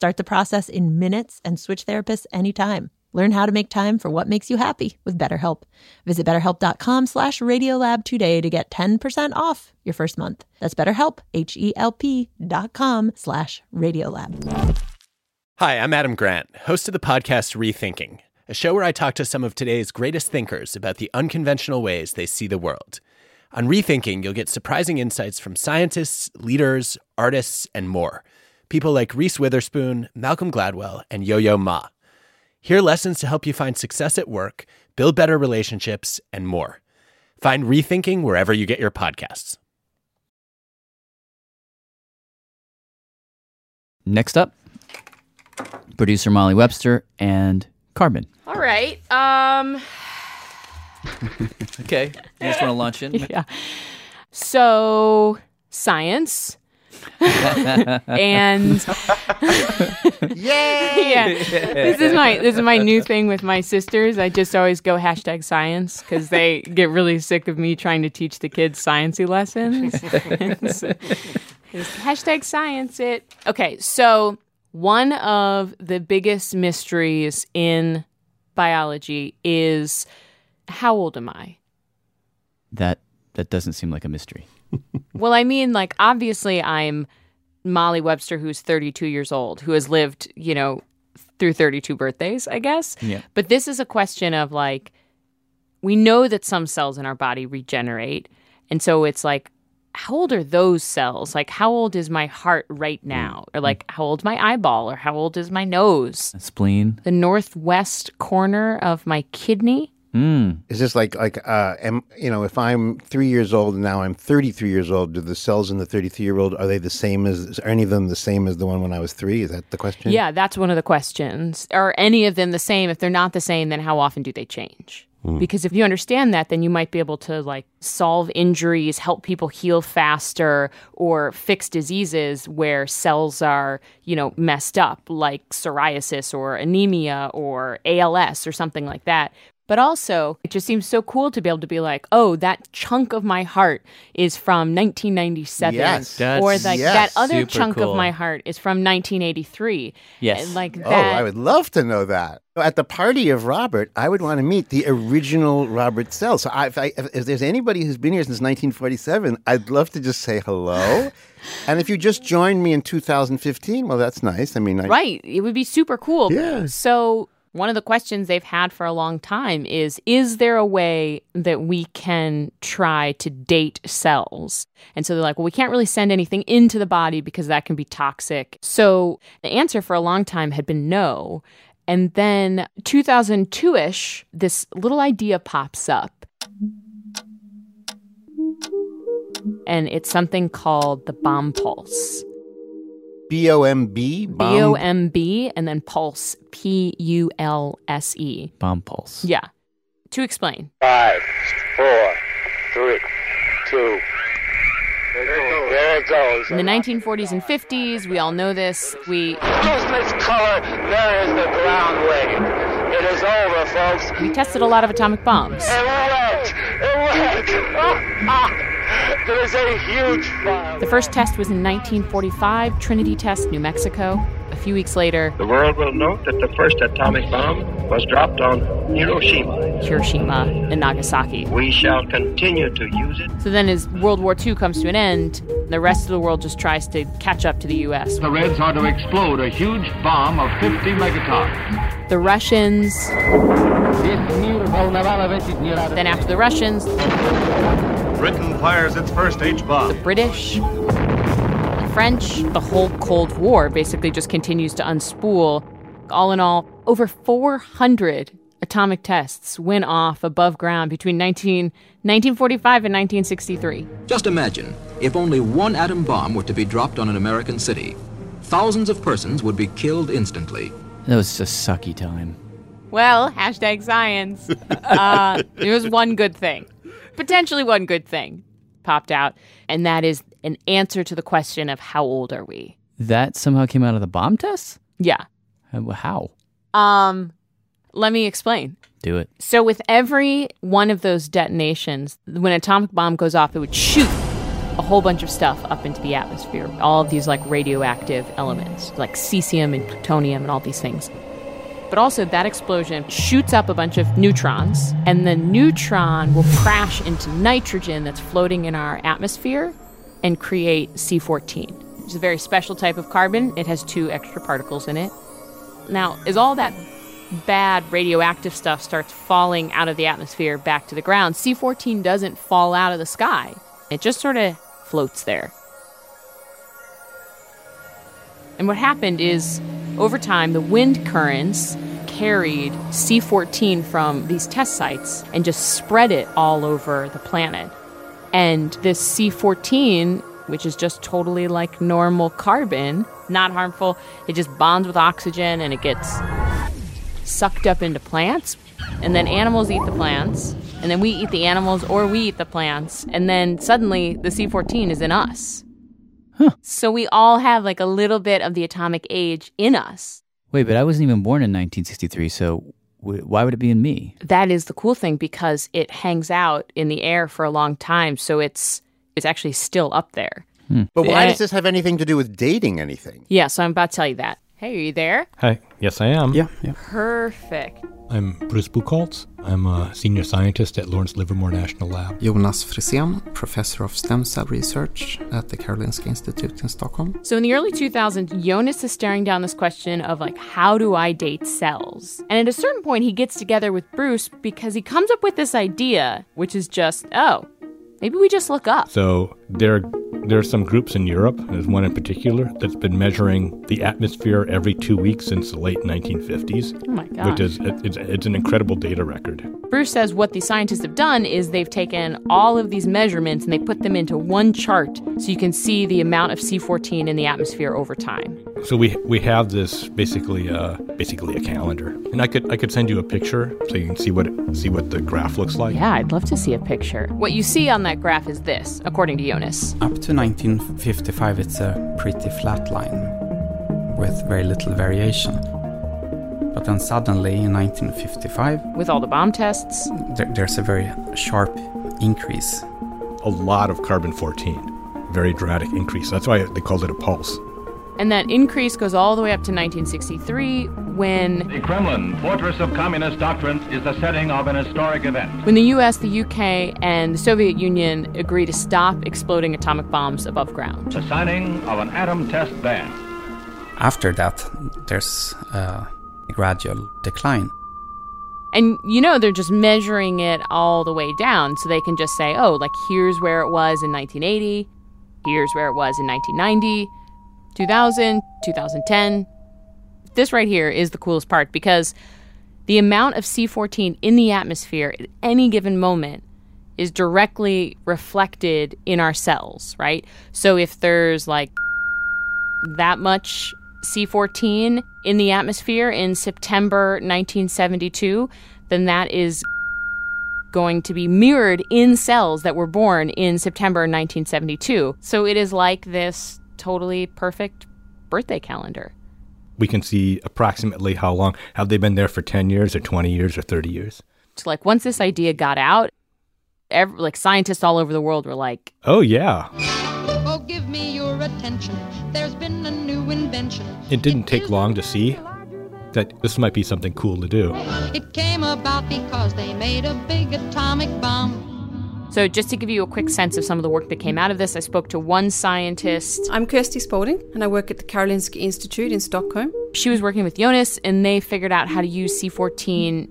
Start the process in minutes and switch therapists anytime. Learn how to make time for what makes you happy with BetterHelp. Visit betterhelp.com slash radiolab today to get 10% off your first month. That's betterhelp, H-E-L-P dot com slash radiolab. Hi, I'm Adam Grant, host of the podcast Rethinking, a show where I talk to some of today's greatest thinkers about the unconventional ways they see the world. On Rethinking, you'll get surprising insights from scientists, leaders, artists, and more. People like Reese Witherspoon, Malcolm Gladwell, and Yo Yo Ma. Hear lessons to help you find success at work, build better relationships, and more. Find Rethinking wherever you get your podcasts. Next up, producer Molly Webster and Carbon. All right. Um. Okay. You just want to launch in? yeah. So science. And yeah, this is my this is my new thing with my sisters. I just always go hashtag science because they get really sick of me trying to teach the kids sciencey lessons. So, hashtag science it. Okay, so one of the biggest mysteries in biology is how old am I? That that doesn't seem like a mystery. Well, I mean, like, obviously, I'm Molly Webster, who's 32 years old, who has lived, you know, through 32 birthdays, I guess. Yeah. But this is a question of like, we know that some cells in our body regenerate. And so it's like, how old are those cells? Like, how old is my heart right mm. now? Or mm. like, how old's my eyeball? Or how old is my nose? Spleen. The northwest corner of my kidney? Mm. Is this like like uh, am, you know, if I'm three years old and now I'm 33 years old, do the cells in the 33 year old are they the same as are any of them the same as the one when I was three? Is that the question? Yeah, that's one of the questions. Are any of them the same? If they're not the same, then how often do they change? Hmm. Because if you understand that, then you might be able to like solve injuries, help people heal faster, or fix diseases where cells are, you know, messed up, like psoriasis or anemia or ALS or something like that. But also, it just seems so cool to be able to be like, oh, that chunk of my heart is from 1997. Yes. or like yes. that other Super chunk cool. of my heart is from 1983. Yes. And like oh, that. Oh, I would love to know that. At the party of Robert, I would want to meet the original Robert Cell. So I, if, I, if, if there's anybody who's been here since 1947, I'd love to just say hello. and if you just joined me in 2015, well, that's nice. I mean, I, Right. It would be super cool. Yeah. So, one of the questions they've had for a long time is Is there a way that we can try to date cells? And so they're like, Well, we can't really send anything into the body because that can be toxic. So, the answer for a long time had been no. And then 2002 ish, this little idea pops up. And it's something called the bomb pulse. B O M B? B O M B and then pulse, P U L S E. Bomb pulse. Yeah. To explain. Five, four, three, two. There it goes. In the 1940s and 50s, we all know this. We Lose this color, there is the ground wave. It is over, folks. we tested a lot of atomic bombs. It worked! It worked! Ah, ah. There's a huge fire. The first test was in 1945, Trinity Test, New Mexico. A few weeks later, The world will note that the first atomic bomb was dropped on Hiroshima. Hiroshima and Nagasaki. We shall continue to use it. So then, as World War II comes to an end, the rest of the world just tries to catch up to the U.S. The Reds are to explode a huge bomb of 50 megatons. The Russians. Then, after the Russians, Britain fires its first H bomb. The British, the French, the whole Cold War basically just continues to unspool. All in all, over 400 atomic tests went off above ground between 19, 1945 and 1963. Just imagine if only one atom bomb were to be dropped on an American city. Thousands of persons would be killed instantly. That was a sucky time. Well, hashtag science. uh, there was one good thing, potentially one good thing, popped out, and that is an answer to the question of how old are we? That somehow came out of the bomb tests? Yeah. Uh, How? Um, let me explain. Do it. So, with every one of those detonations, when an atomic bomb goes off, it would shoot a whole bunch of stuff up into the atmosphere. All of these like radioactive elements, like cesium and plutonium and all these things. But also, that explosion shoots up a bunch of neutrons, and the neutron will crash into nitrogen that's floating in our atmosphere and create C14. It's a very special type of carbon. It has two extra particles in it. Now, as all that bad radioactive stuff starts falling out of the atmosphere back to the ground, C14 doesn't fall out of the sky. It just sort of floats there. And what happened is, over time, the wind currents carried C14 from these test sites and just spread it all over the planet. And this C14, which is just totally like normal carbon, not harmful, it just bonds with oxygen and it gets sucked up into plants. And then animals eat the plants. And then we eat the animals or we eat the plants. And then suddenly the C14 is in us. So we all have like a little bit of the atomic age in us. Wait, but I wasn't even born in 1963, so w- why would it be in me? That is the cool thing because it hangs out in the air for a long time, so it's it's actually still up there. Hmm. But why And- does this have anything to do with dating anything? Yeah, so I'm about to tell you that. Hey, are you there? Hi. Yes, I am. Yeah. yeah. Perfect. I'm Bruce Buchholz. I'm a senior scientist at Lawrence Livermore National Lab. Jonas Frisén, professor of stem cell research at the Karolinska Institute in Stockholm. So in the early 2000s, Jonas is staring down this question of like, how do I date cells? And at a certain point, he gets together with Bruce because he comes up with this idea, which is just, oh, maybe we just look up. So there, there are some groups in Europe, there's one in particular, that's been measuring the atmosphere every two weeks since the late 1950s. Oh my gosh. Which is, it's, it's an incredible data record. Bruce says what the scientists have done is they've taken all of these measurements and they put them into one chart so you can see the amount of C14 in the atmosphere over time. So we we have this basically uh, basically a calendar, and I could I could send you a picture so you can see what see what the graph looks like. Yeah, I'd love to see a picture. What you see on that graph is this, according to Jonas. Up to 1955, it's a pretty flat line with very little variation. But then suddenly in 1955, With all the bomb tests, there, there's a very sharp increase. A lot of carbon 14, very dramatic increase. That's why they called it a pulse. And that increase goes all the way up to 1963 when The Kremlin, fortress of communist doctrines, is the setting of an historic event. when the US, the UK, and the Soviet Union agree to stop exploding atomic bombs above ground. The signing of an atom test ban. After that, there's a gradual decline. And you know, they're just measuring it all the way down, so they can just say, oh, like here's where it was in 1980, here's where it was in 1990, 2000, 2010. This right here is the coolest part because the amount of C14 in the atmosphere at any given moment is directly reflected in our cells, right? So if there's like that much C14 in the atmosphere in September 1972, then that is going to be mirrored in cells that were born in September 1972. So it is like this totally perfect birthday calendar. We can see approximately how long have they been there for 10 years or 20 years or 30 years. So like once this idea got out, ev like scientists all over the world were like, Oh yeah. Oh, give me your attention. There's been a new invention. It didn't take long to see that this might be something cool to do. It came about because they made a big atomic bomb. So, just to give you a quick sense of some of the work that came out of this, I spoke to one scientist. I'm Kirsty Spalding, and I work at the Karolinska Institute in Stockholm. She was working with Jonas, and they figured out how to use C14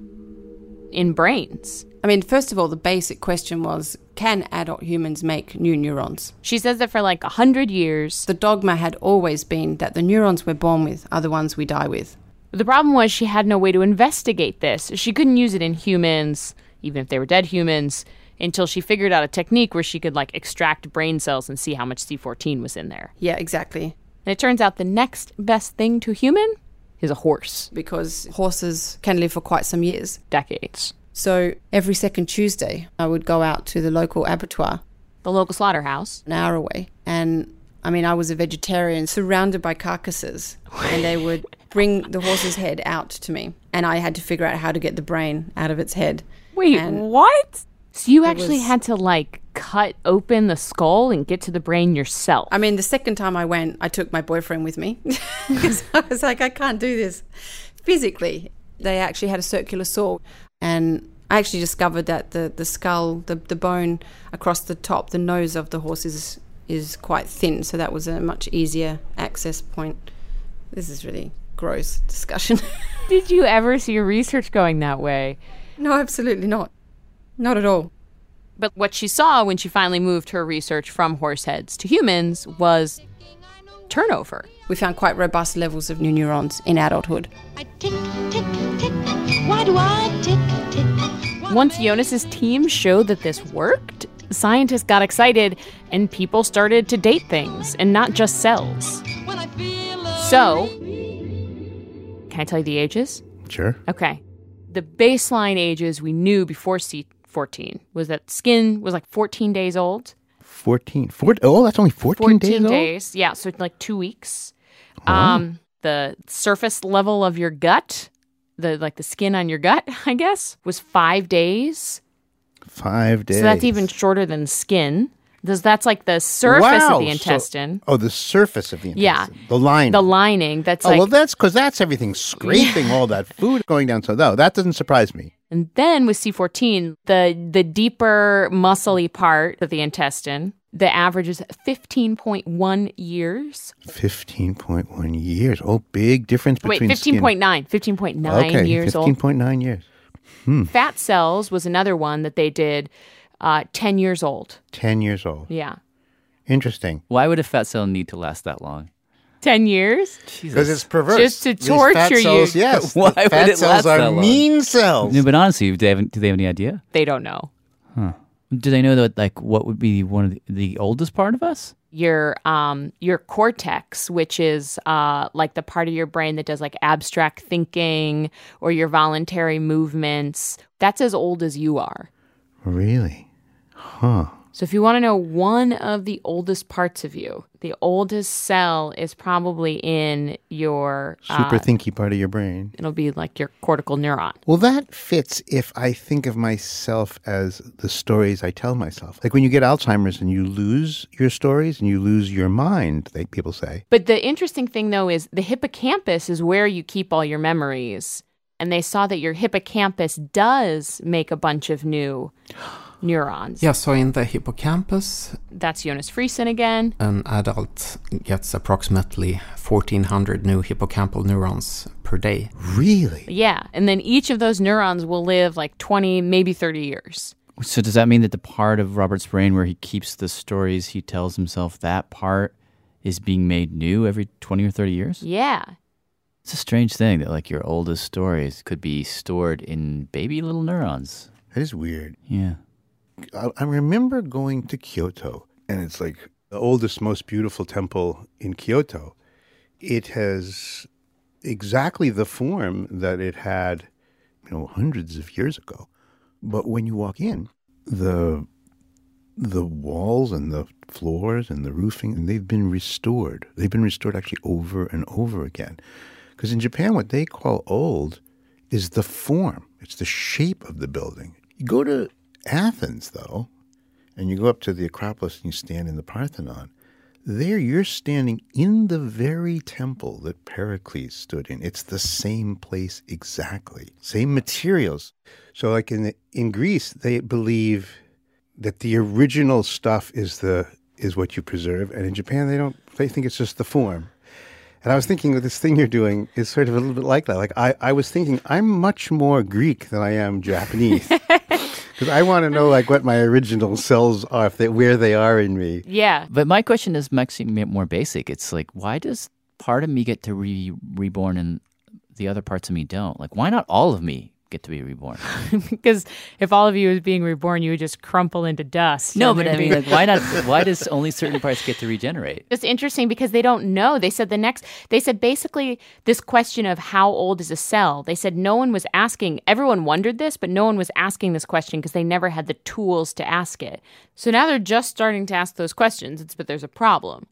in brains. I mean, first of all, the basic question was can adult humans make new neurons? She says that for like a hundred years, the dogma had always been that the neurons we're born with are the ones we die with. The problem was she had no way to investigate this. She couldn't use it in humans, even if they were dead humans, until she figured out a technique where she could like extract brain cells and see how much C14 was in there. Yeah, exactly. And it turns out the next best thing to human is a horse. Because horses can live for quite some years. Decades. So every second Tuesday, I would go out to the local abattoir, the local slaughterhouse, an hour away. And I mean, I was a vegetarian surrounded by carcasses, and they would bring the horse's head out to me. And I had to figure out how to get the brain out of its head. Wait, and what? So you actually was- had to like cut open the skull and get to the brain yourself. I mean, the second time I went, I took my boyfriend with me because I was like, I can't do this physically. They actually had a circular saw, and I actually discovered that the, the skull, the, the bone across the top, the nose of the horse is, is quite thin, so that was a much easier access point. This is really gross discussion. Did you ever see your research going that way? no, absolutely not. Not at all. But what she saw when she finally moved her research from horse heads to humans was turnover. We found quite robust levels of new neurons in adulthood. Why do I tick, tick? Once Jonas's team showed that this worked, scientists got excited and people started to date things and not just cells. So, can I tell you the ages? Sure. Okay. The baseline ages we knew before C14 was that skin was like 14 days old. 14. Four, oh, that's only 14, 14 days old? days. Yeah, so like two weeks. Um, the surface level of your gut, the like the skin on your gut, I guess, was five days. Five days. So that's even shorter than skin. Does that's like the surface Wow, of the so- intestine. oh, the surface of the intestine. yeah. The lining. the lining. That's oh, like well, that's because that's everything scraping all that food going down. So, no, that doesn't surprise me. And then with C14, the the deeper muscly part of the intestine, the average is 15.1 years. 15.1 years. Oh, big difference between skin- 15.9. 15.9 okay, years old. 15.9 years. Hmm. Fat cells was another one that they did uh, 10 years old. 10 years old. Yeah. Interesting. Why would a fat cell need to last that long? 10 years? Because it's perverse. Just to These torture fat cells, you. Yes. Why the would fat it cells last are that long? mean cells. No, but honestly, do they have, do they have any idea? They don't know. Huh. Do they know that like what would be one of the, the oldest part of us? Your um your cortex, which is uh like the part of your brain that does like abstract thinking or your voluntary movements, that's as old as you are. Really? Huh. So if you want to know one of the oldest parts of you, the oldest cell is probably in your Super uh, thinky part of your brain. It'll be like your cortical neuron. Well, that fits if I think of myself as the stories I tell myself. Like when you get Alzheimer's and you lose your stories and you lose your mind, they, people say. But the interesting thing though is the hippocampus is where you keep all your memories. And they saw that your hippocampus does make a bunch of new neurons. Yeah, so in the hippocampus, That's Jonas Frisén again. an adult gets approximately 1400 new hippocampal neurons per day. Really? Yeah. And then each of those neurons will live like 20, maybe 30 years. So does that mean that the part of Robert's brain where he keeps the stories he tells himself that part is being made new every 20 or 30 years? Yeah. It's a strange thing that like your oldest stories could be stored in baby little neurons. That is weird. Yeah. I, remember going to Kyoto, and it's like the oldest, most beautiful temple in Kyoto. It has exactly the form that it had, you know, hundreds of years ago. But when you walk in, the the walls and the floors and the roofing, and they've been restored. They've been restored actually over and over again. Because in Japan, what they call old is the form, it's the shape of the building. You go to Athens, though, and you go up to the Acropolis and you stand in the Parthenon. There, you're standing in the very temple that Pericles stood in. It's the same place exactly, same materials. So, like in in Greece, they believe that the original stuff is the is what you preserve, and in Japan, they don't. They think it's just the form. And I was thinking that this thing you're doing is sort of a little bit like that. Like I, I was thinking I'm much more Greek than I am Japanese. Because I want to know like what my original cells are, if they, where they are in me. Yeah. But my question is actually more basic. It's like, why does part of me get to be reborn and the other parts of me don't? Like, why not all of me get to be reborn? because if all of you was being reborn, you would just crumple into dust. no, but I mean, like, why not? Why does only certain parts get to regenerate? It's interesting because they don't know. They said the next, they said basically this question of how old is a cell. They said no one was asking, everyone wondered this, but no one was asking this question because they never had the tools to ask it. So now they're just starting to ask those questions. It's, but there's a problem.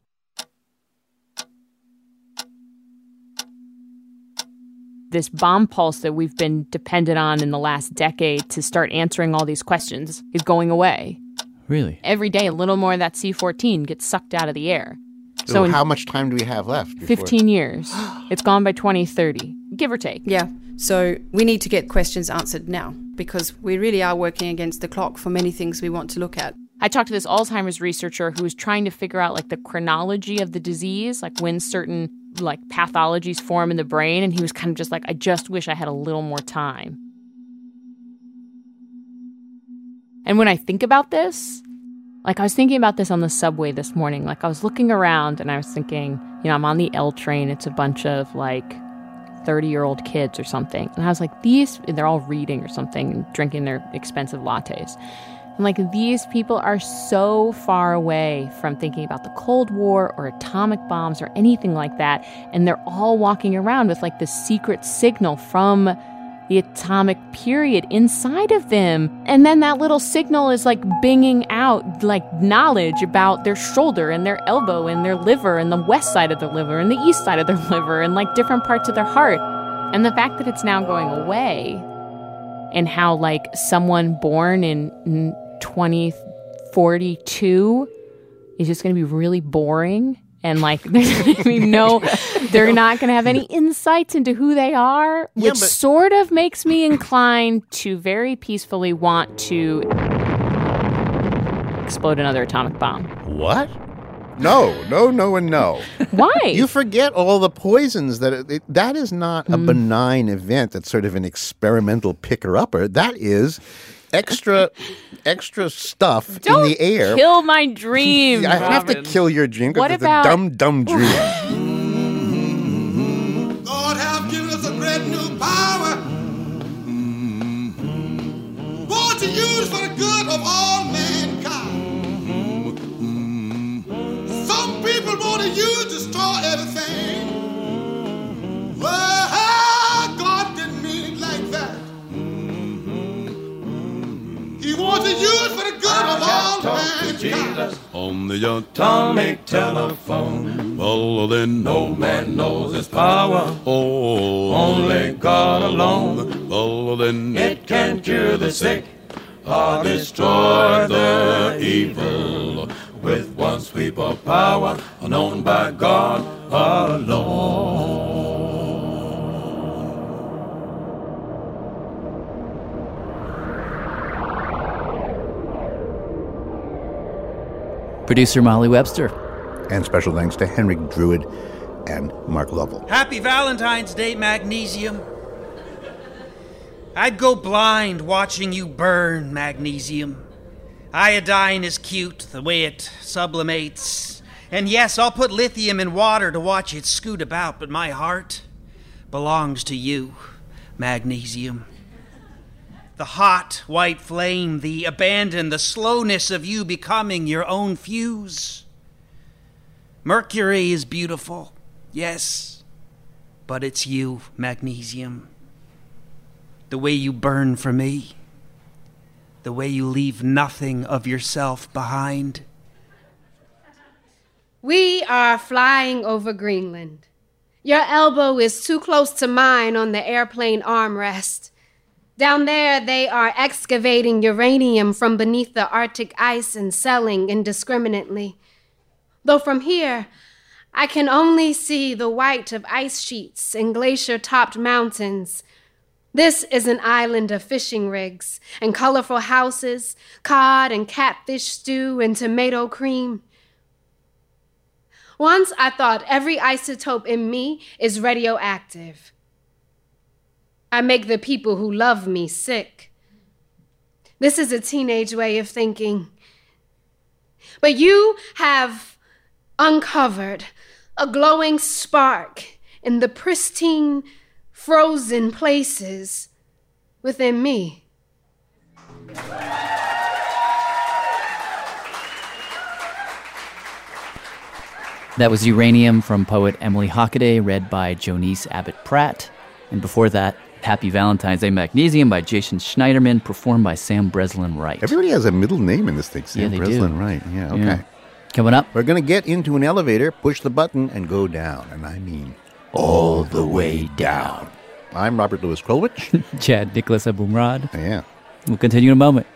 This bomb pulse that we've been dependent on in the last decade to start answering all these questions is going away. Really? Every day, a little more of that C14 gets sucked out of the air. So, in how much time do we have left? before- 15 years. It's gone by 2030, give or take. Yeah. So we need to get questions answered now because we really are working against the clock for many things we want to look at. I talked to this Alzheimer's researcher who was trying to figure out like the chronology of the disease, like when certain like pathologies form in the brain and he was kind of just like I just wish I had a little more time. And when I think about this, like I was thinking about this on the subway this morning, like I was looking around and I was thinking, you know, I'm on the L train, it's a bunch of like 30 year old kids or something. And I was like, these, they're all reading or something and drinking their expensive lattes. And like, these people are so far away from thinking about the Cold War or atomic bombs or anything like that. And they're all walking around with like the secret signal from the atomic period inside of them. And then that little signal is like binging out like knowledge about their shoulder and their elbow and their liver and the west side of their liver and the east side of their liver and like different parts of their heart. And the fact that it's now going away and how like someone born in in 2042 is just going to be really boring And like, there's gonna be no, they're not going to have any insights into who they are, which Yeah, but- sort of makes me inclined to very peacefully want to explode another atomic bomb. What? No, no, no, and no. Why? You forget all the poisons that it, that is not a Mm. benign event. That's sort of an experimental picker upper. That is extra, extra stuff Don't in the air. kill my dream. I have to Robin. kill your dream because it's about- a dumb, dumb dream. God have given us a great new power. Born to use for the good of all mankind. Some people want to use, destroy everything. He wants to use for the good of all mankind. On the atomic telephone. Well, then no man knows its power. Oh, only God alone. Well, then it can cure the sick or destroy the evil with one sweep of power, known by God alone. Producer Molly Webster. And special thanks to Henrik Druid and Mark Lovell. Happy Valentine's Day, Magnesium. I'd go blind watching you burn, Magnesium. Iodine is cute, the way it sublimates. And yes, I'll put lithium in water to watch it scoot about, but my heart belongs to you, Magnesium. The hot white flame, the abandon, the slowness of you becoming your own fuse. Mercury is beautiful, yes, but it's you, Magnesium. The way you burn for me, the way you leave nothing of yourself behind. We are flying over Greenland. Your elbow is too close to mine on the airplane armrest. Down there, they are excavating uranium from beneath the Arctic ice and selling indiscriminately. Though from here, I can only see the white of ice sheets and glacier topped mountains. This is an island of fishing rigs and colorful houses, cod and catfish stew and tomato cream. Once I thought every isotope in me is radioactive. I make the people who love me sick. This is a teenage way of thinking. But you have uncovered a glowing spark in the pristine, frozen places within me. That was Uranium from poet Emily Hockaday, read by Jonice Abbott Pratt. And before that, Happy Valentine's Day Magnesium by Jason Schneiderman, performed by Sam Breslin Wright. Everybody has a middle name in this thing. Sam Yeah, they do. Breslin, right? Yeah, okay. Yeah. Coming up, we're going to get into an elevator, push the button, and go down. And I mean all the way down. I'm Robert Louis Krulwich. Jad Nicholas Abumrad. Yeah. We'll continue in a moment.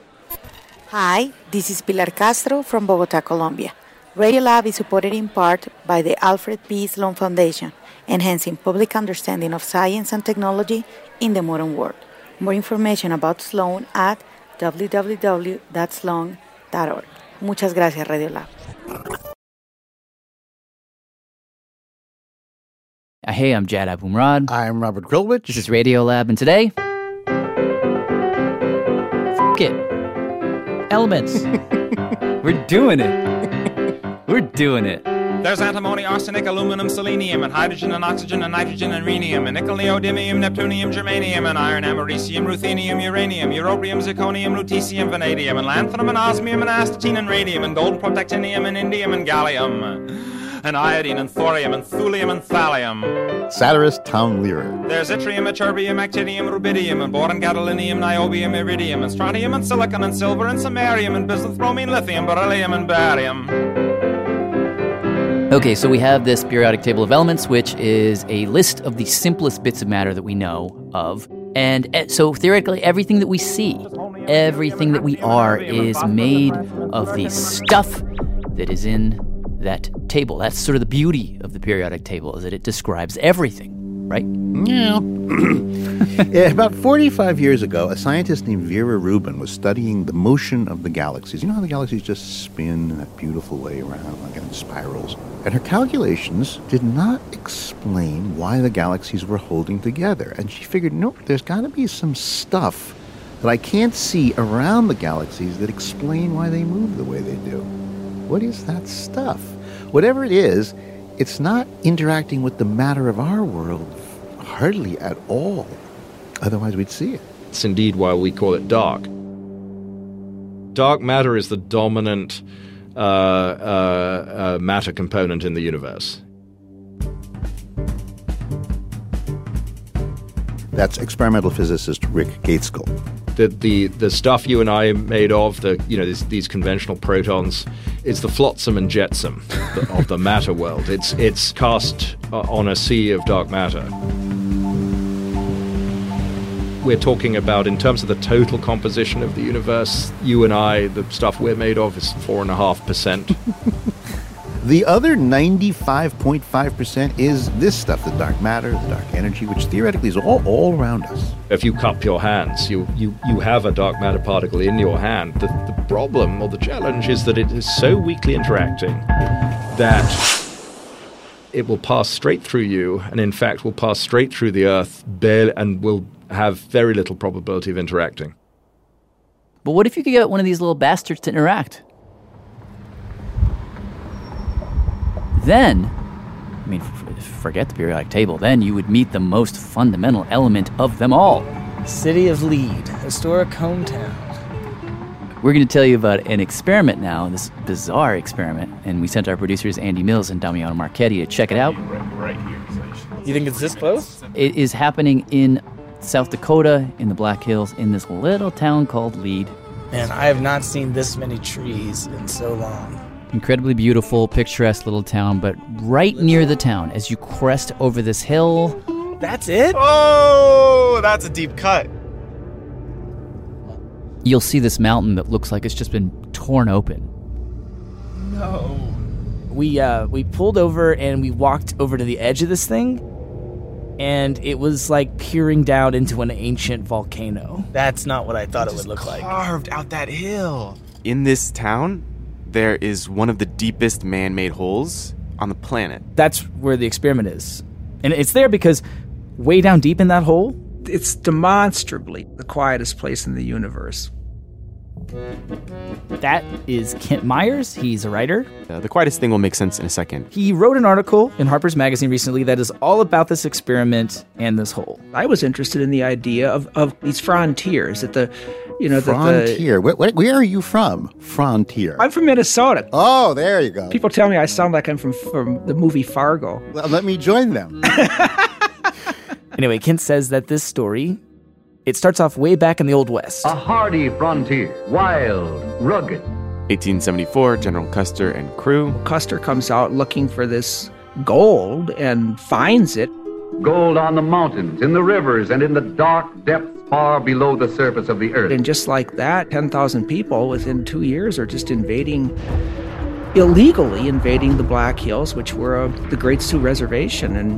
Hi, this is Pilar Castro from Bogota, Colombia. Radiolab is supported in part by the Alfred P. Sloan Foundation, enhancing public understanding of science and technology in the modern world. More information about Sloan at www.sloan.org. Muchas gracias, Radiolab. Uh, Hey, I'm Jad Abumrad. I'm Robert Krulwich. This is Radiolab, and today, f- it. Elements. We're doing it. We're doing it. There's antimony, arsenic, aluminum, selenium, and hydrogen, and oxygen, and nitrogen, and rhenium, and nickel, neodymium, neptunium, germanium, and iron, americium, ruthenium, uranium, europium, zirconium, lutetium, vanadium, and lanthanum, and osmium, and astatine, and radium, and gold, protactinium, and indium, and gallium, and iodine, and thorium, and thulium, and thallium. Satirist Tom Lehrer. There's yttrium, ytterbium, actinium, rubidium, and boron, gadolinium, niobium, iridium, and strontium, and silicon, and silver, and samarium, and bismuth, bromine, lithium, beryllium, and barium. Okay, so we have this periodic table of elements, which is a list of the simplest bits of matter that we know of. And eh, so theoretically, everything that we see, everything that we are, is made of the stuff that is in that table. That's sort of the beauty of the periodic table is that it describes everything, right? Yeah. Yeah, About 45 years ago, a scientist named Vera Rubin was studying the motion of the galaxies. You know how the galaxies just spin in that beautiful way around, like in spirals? And her calculations did not explain why the galaxies were holding together. And she figured, nope, there's got to be some stuff that I can't see around the galaxies that explain why they move the way they do. What is that stuff? Whatever it is, it's not interacting with the matter of our world hardly at all. Otherwise, we'd see it. It's indeed why we call it dark. Dark matter is the dominant uh, uh, uh, matter component in the universe. That's experimental physicist Rick Gaitskell. The, the the stuff you and I are made of, the you know these, these conventional protons, it's the flotsam and jetsam of the matter world. It's it's cast uh, on a sea of dark matter. We're talking about in terms of the total composition of the universe. You and I, the stuff we're made of, is four and a half percent. The other 95.5% is this stuff, the dark matter, the dark energy, which theoretically is all, all around us. If you cup your hands, you, you, you have a dark matter particle in your hand. The, the problem or the challenge is that it is so weakly interacting that it will pass straight through you, and in fact will pass straight through the Earth, barely, and will have very little probability of interacting. But what if you could get one of these little bastards to interact? Then, I mean, forget the periodic table, then you would meet the most fundamental element of them all. City of Lead, historic hometown. We're going to tell you about an experiment now, this bizarre experiment, and we sent our producers Andy Mills and Damiano Marchetti to check it out. Right here. You think it's this close? It is happening in South Dakota, in the Black Hills, in this little town called Lead. Man, I have not seen this many trees in so long. Incredibly beautiful, picturesque little town, but right near the town, as you crest over this hill, That's it? Oh, that's a deep cut. you'll see this mountain that looks like it's just been torn open. No. We uh we pulled over and we walked over to the edge of this thing and it was like peering down into an ancient volcano. That's not what I thought it would look like. Carved out that hill. In this town, there is one of the deepest man made holes on the planet. That's where the experiment is. And it's there because way down deep in that hole, It's demonstrably the quietest place in the universe. that is Kent Meyers. He's a writer. Uh, the quietest thing will make sense in a second. He wrote an article in Harper's Magazine recently that is all about this experiment and this hole. I was interested in the idea of, of these frontiers that the, you know, that the, Frontier. Where, where, where are you from? Frontier. I'm from Minnesota. Oh, there you go. People tell me I sound like I'm from from the movie Fargo. Well, let me join them. Anyway, Kent says that this story it starts off way back in the old west. A hardy frontier, wild, rugged. 1874, General Custer and crew. Custer comes out looking for this gold and finds it. Gold on the mountains, in the rivers, and in the dark depths far below the surface of the earth. And just like that, 10,000 people within two years are just invading, illegally invading the Black Hills, which were uh, the Great Sioux Reservation. And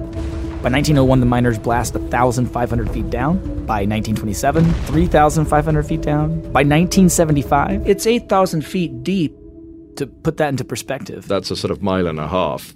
By 1901, the miners blast 1,500 feet down. By 1927, 3,500 feet down. By 1975, it's 8,000 feet deep. To put that into perspective, That's a sort of mile and a half.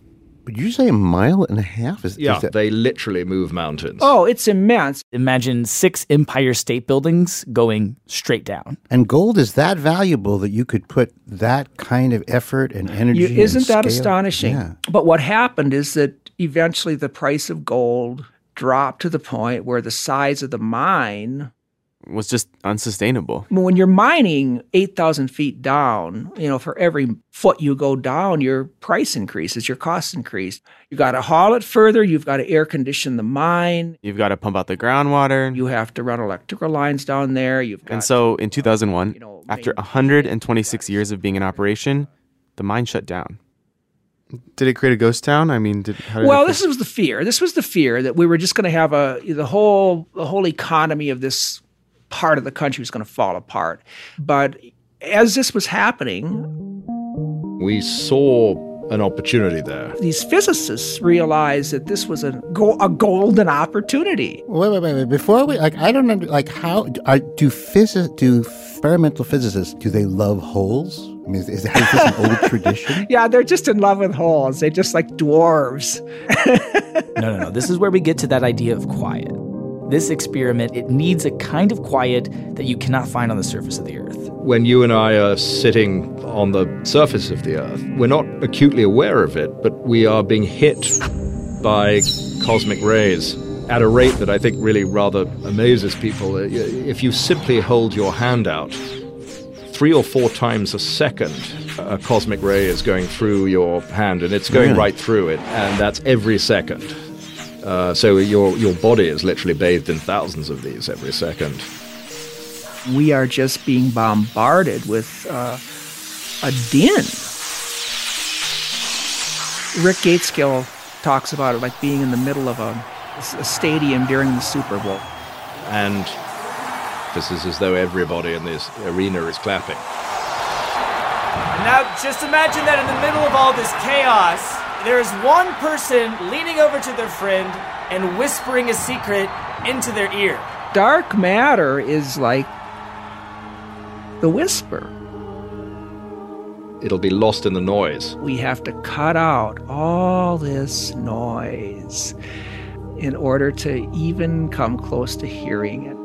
Did you say a mile and a half? Is, Yeah, is that- they literally move mountains. Oh, it's immense. imagine six Empire State Buildings going straight down. and gold is that valuable that you could put that kind of effort and energy. You, isn't that scale? astonishing? Yeah. But what happened is that eventually the price of gold dropped to the point where the size of the mine Was just unsustainable. when you're mining 8,000 feet down, you know, for every foot you go down, your price increases, your costs increase. You got to haul it further. You've got to air condition the mine. You've got to pump out the groundwater. You have to run electrical lines down there. You've got And so in uh, 2001, after 126 years of being in operation, the mine shut down. Did it create a ghost town? I mean, did, how did well, this was the fear. This was the fear that we were just going to have a the whole the whole economy of this part of the country was going to fall apart. But as this was happening, We saw an opportunity there. These physicists realized that this was a, go- a golden opportunity. Wait, wait, wait, wait. Before we like, I don't under, like how are, do physics do experimental physicists do they love holes? I mean, is, is, that, is this an old tradition? Yeah, they're just in love with holes. They just like dwarves. no, no, no. This is where we get to that idea of quiet. This experiment, it needs a kind of quiet that you cannot find on the surface of the earth. When you and I are sitting on the surface of the earth, we're not acutely aware of it, but we are being hit by cosmic rays at a rate that I think really rather amazes people. Uh, if you simply hold your hand out, three or four times a second, a cosmic ray is going through your hand, and it's going Really? right through it, and that's every second. Uh, so your your body is literally bathed in thousands of these every second. We are just being bombarded with uh, a din. Rick Gaitskell talks about it like being in the middle of a, a stadium during the Super Bowl. And this is as though everybody in this arena is clapping. Now, just imagine that in the middle of all this chaos, there's one person leaning over to their friend and whispering a secret into their ear. Dark matter is like the whisper. It'll be lost in the noise. We have to cut out all this noise in order to even come close to hearing it.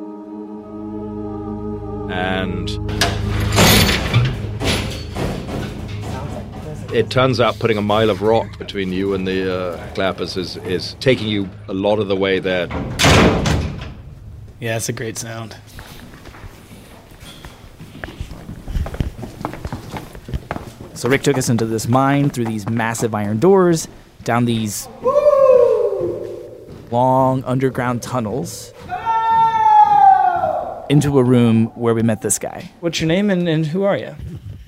And it turns out putting a mile of rock between you and the uh, clappers is, is taking you a lot of the way there. Yeah, it's a great sound. So Rick took us into this mine through these massive iron doors, down these long underground tunnels, into a room where we met this guy. What's your name and, and who are you?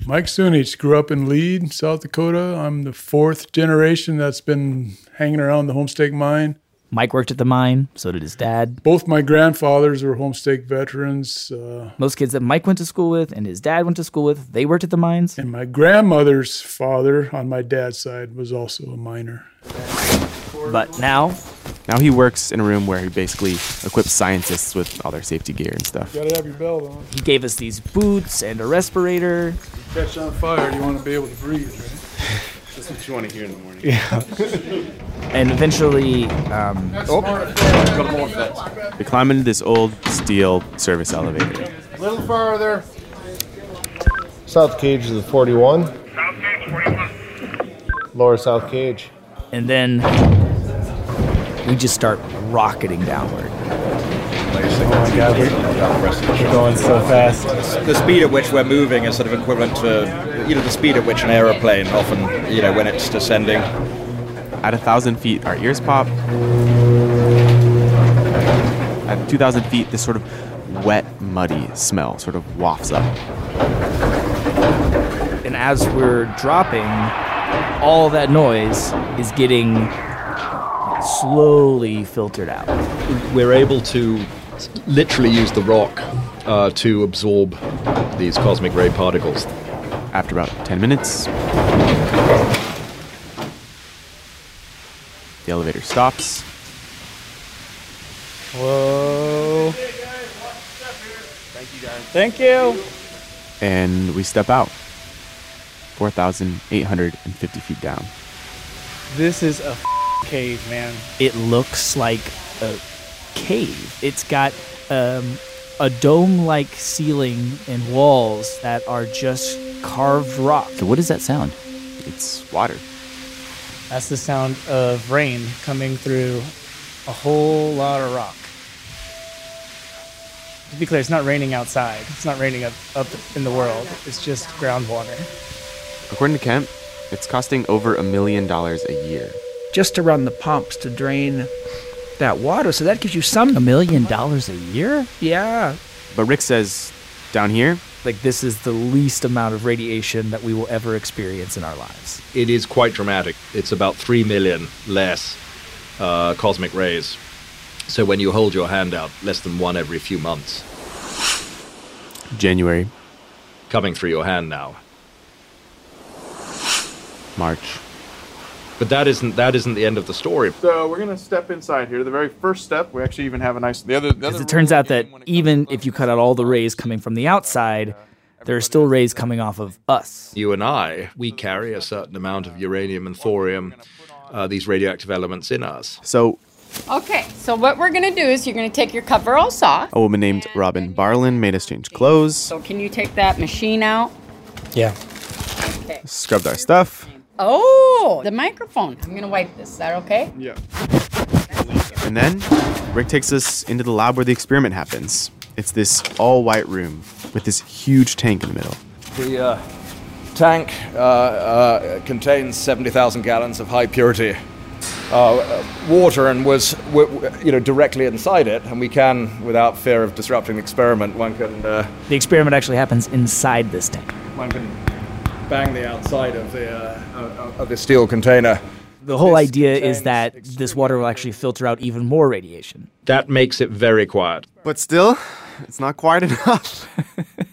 Mike Sunich grew up in Lead, South Dakota. I'm the fourth generation that's been hanging around the Homestake mine. Mike worked at the mine, so did his dad. Both my grandfathers were Homestake veterans. Uh, Most kids that Mike went to school with and his dad went to school with, they worked at the mines. and my grandmother's father on my dad's side was also a miner. But now, Now he works in a room where he basically equips scientists with all their safety gear and stuff. Gotta have your belt on. he gave us these boots and a respirator. If you Catch on fire, you want to be able to breathe, right? That's what you want to hear in the morning. Yeah. and eventually, um, We climb into this old steel service elevator. A little farther. South cage is the 41. South cage 41. Lower south cage. and then we just start rocketing downward. Oh my god, we're, we're going so fast. The speed at which we're moving is sort of equivalent to, you know, the speed at which an aeroplane often, you know, when it's descending. At a thousand feet, our ears pop. At 2,000 feet, this sort of wet, muddy smell sort of wafts up. And as we're dropping, all that noise is getting slowly filtered out. We're able to literally use the rock uh, to absorb these cosmic ray particles. After about 10 minutes, the elevator stops. Whoa. Thank you. and we step out 4,850 feet down. This is a cave, man. It looks like a cave. It's got um, a dome like ceiling and walls that are just carved rock. So, what does that sound? It's water. That's the sound of rain coming through a whole lot of rock. To be clear, it's not raining outside. It's not raining up, up in the world. It's just groundwater. According to Kemp, it's costing over a million dollars a year. Just to run the pumps to drain that water. So that gives you some. A million dollars a year? Yeah. But Rick says down here, Like, this is the least amount of radiation that we will ever experience in our lives. It is quite dramatic. It's about 3 million less uh, cosmic rays. So when you hold your hand out, less than one every few months. January, Coming through your hand now. March, But that isn't that isn't the end of the story. So we're gonna step inside here. The very first step, we actually even have a nice. The other, the other it turns out that even if you cut out all the rays coming from the outside, there are still rays coming off of us. You and I, we carry a certain amount of uranium and thorium, uh, these radioactive elements in us. So Okay, so what we're gonna do is you're gonna take your coveralls off. a woman named Robin Barlin made us change clothes, So can you take that machine out? Yeah. Okay. scrubbed our stuff, Oh, the microphone. I'm gonna wipe this. Is that okay? Yeah. and then Rick takes us into the lab where the experiment happens. It's this all-white room with this huge tank in the middle. The uh, tank uh, uh, contains 70,000 gallons of high purity uh, uh, water and was w- w- you know directly inside it, and we can, without fear of disrupting the experiment, one can uh, The experiment actually happens inside this tank. one can bang the outside of the uh, of- of the steel container. The whole idea is that this water will actually filter out even more radiation. That makes it very quiet. But still, it's not quiet enough.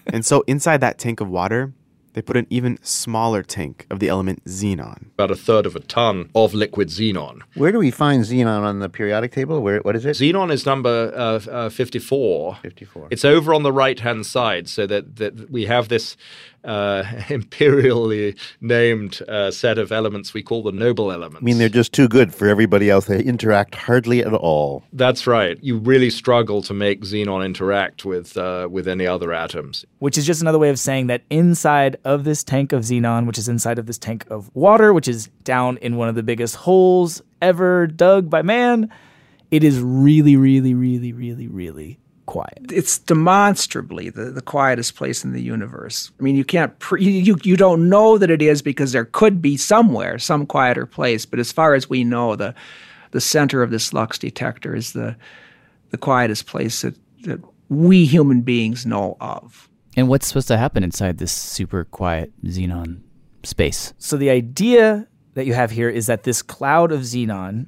and so inside that tank of water, they put an even smaller tank of the element xenon. About a third of a ton of liquid xenon. Where do we find xenon on the periodic table? Where what is it? Xenon is number uh, uh, 54. 54. It's over on the right hand side, so that, that we have this uh, imperially named uh, set of elements we call the noble elements. I mean, they're just too good for everybody else. They interact hardly at all. That's right. You really struggle to make xenon interact with uh, with any other atoms. Which is just another way of saying that inside of this tank of xenon, which is inside of this tank of water, which is down in one of the biggest holes ever dug by man, it is really, really, really, really, really quiet. It's demonstrably the, the quietest place in the universe. I mean, you can't pre- you you don't know that it is because there could be somewhere some quieter place, but as far as we know, the the center of this lux detector is the the quietest place that, that we human beings know of. And what's supposed to happen inside this super quiet xenon space? So the idea that you have here is that this cloud of xenon,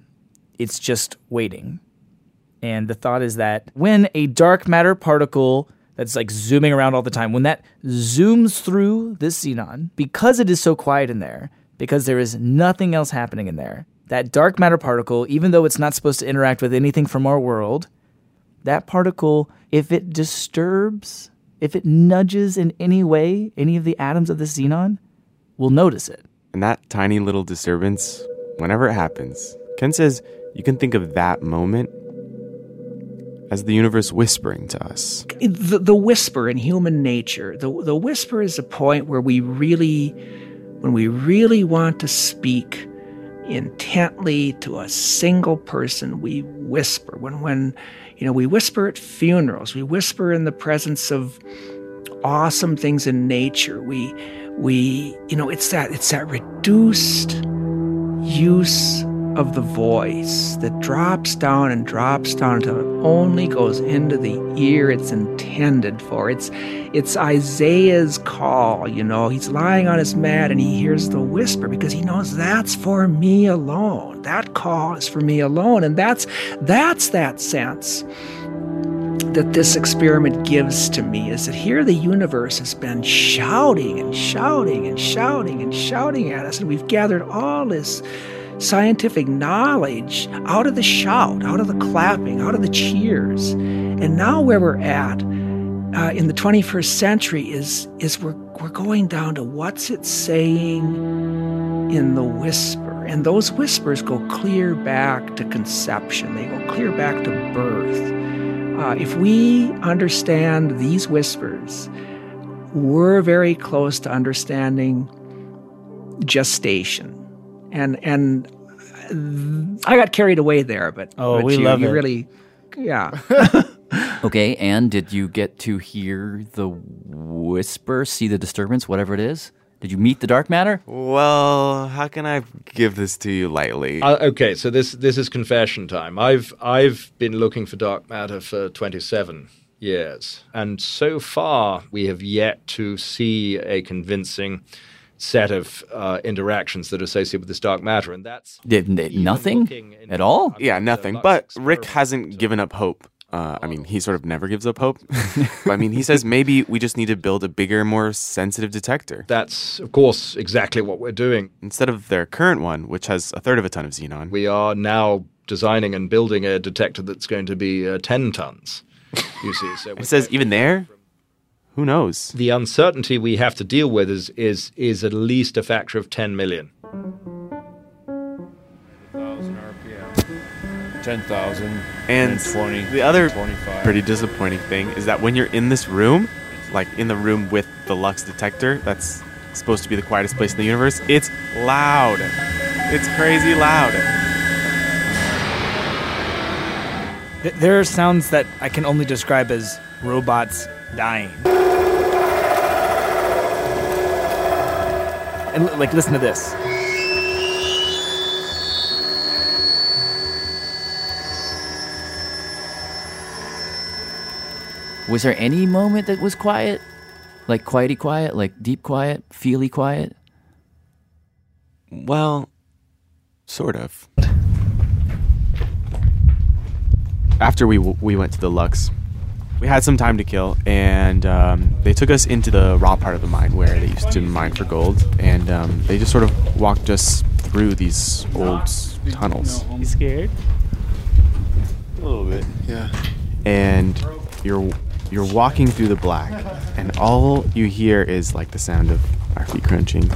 it's just waiting. And the thought is that when a dark matter particle that's like zooming around all the time, when that zooms through this xenon, because it is so quiet in there, because there is nothing else happening in there, that dark matter particle, even though it's not supposed to interact with anything from our world, that particle, if it disturbs, if it nudges in any way any of the atoms of the xenon, will notice it. And that tiny little disturbance, whenever it happens, Kent says you can think of that moment as the universe whispering to us. the, the whisper in human nature the, the whisper is a point where we really when we really want to speak intently to a single person we whisper when when you know we whisper at funerals we whisper in the presence of awesome things in nature we we you know it's that it's that reduced use of the voice that drops down and drops down until it only goes into the ear it's intended for. It's it's Isaiah's call, you know. He's lying on his mat and he hears the whisper because he knows that's for me alone. That call is for me alone. And that's that's that sense that this experiment gives to me is that here the universe has been shouting and shouting and shouting and shouting at us, and we've gathered all this scientific knowledge out of the shout, out of the clapping, out of the cheers. And now where we're at uh, in the 21st century is is we're we're going down to what's it saying in the whisper. And those whispers go clear back to conception. They go clear back to birth. Uh, if we understand these whispers, we're very close to understanding gestation. And and I got carried away there, but Oh, but we you, love you it. really, yeah. Okay, and did you get to hear the whisper, see the disturbance, whatever it is? Did you meet the dark matter? Well, how can I give this to you lightly? Uh, okay, so this this is confession time. I've I've been looking for dark matter for 27 years, and so far we have yet to see a convincing set of uh, interactions that are associated with this dark matter, and that's Did, did nothing at all? Yeah, nothing. But Rick hasn't given up hope. Uh, I mean, he sort of never gives up hope. but I mean, he says maybe we just need to build a bigger, more sensitive detector. That's, of course, exactly what we're doing. Instead of their current one, which has a third of a ton of xenon. We are now designing and building a detector that's going to be uh, 10 tons. You see, so It says even there, who knows? the uncertainty we have to deal with is, is, is at least a factor of 10 million. 10,000. And 20. the other 25. pretty disappointing thing is that when you're in this room, like in the room with the Lux detector, that's supposed to be the quietest place in the universe, it's loud. It's crazy loud. There are sounds that I can only describe as robots dying. And like, listen to this. Was there any moment that was quiet? Like quiety quiet, like deep quiet, feely quiet? Well, sort of. After we we went to the Lux, we had some time to kill, and um, they took us into the raw part of the mine where they used to mine for gold, and um, they just sort of walked us through these old tunnels. You scared? A little bit, yeah. And you're you're walking through the black, and all you hear is like the sound of our feet crunching.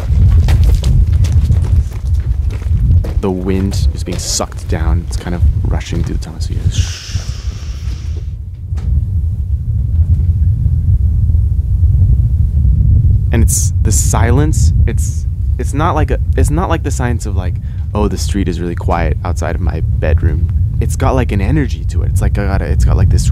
The wind is being sucked down. It's kind of rushing through the tunnels. So you hear shh. And it's the silence. It's it's not like a it's not like the silence of like oh the street is really quiet outside of my bedroom. It's got like an energy to it. It's like I got it's got like this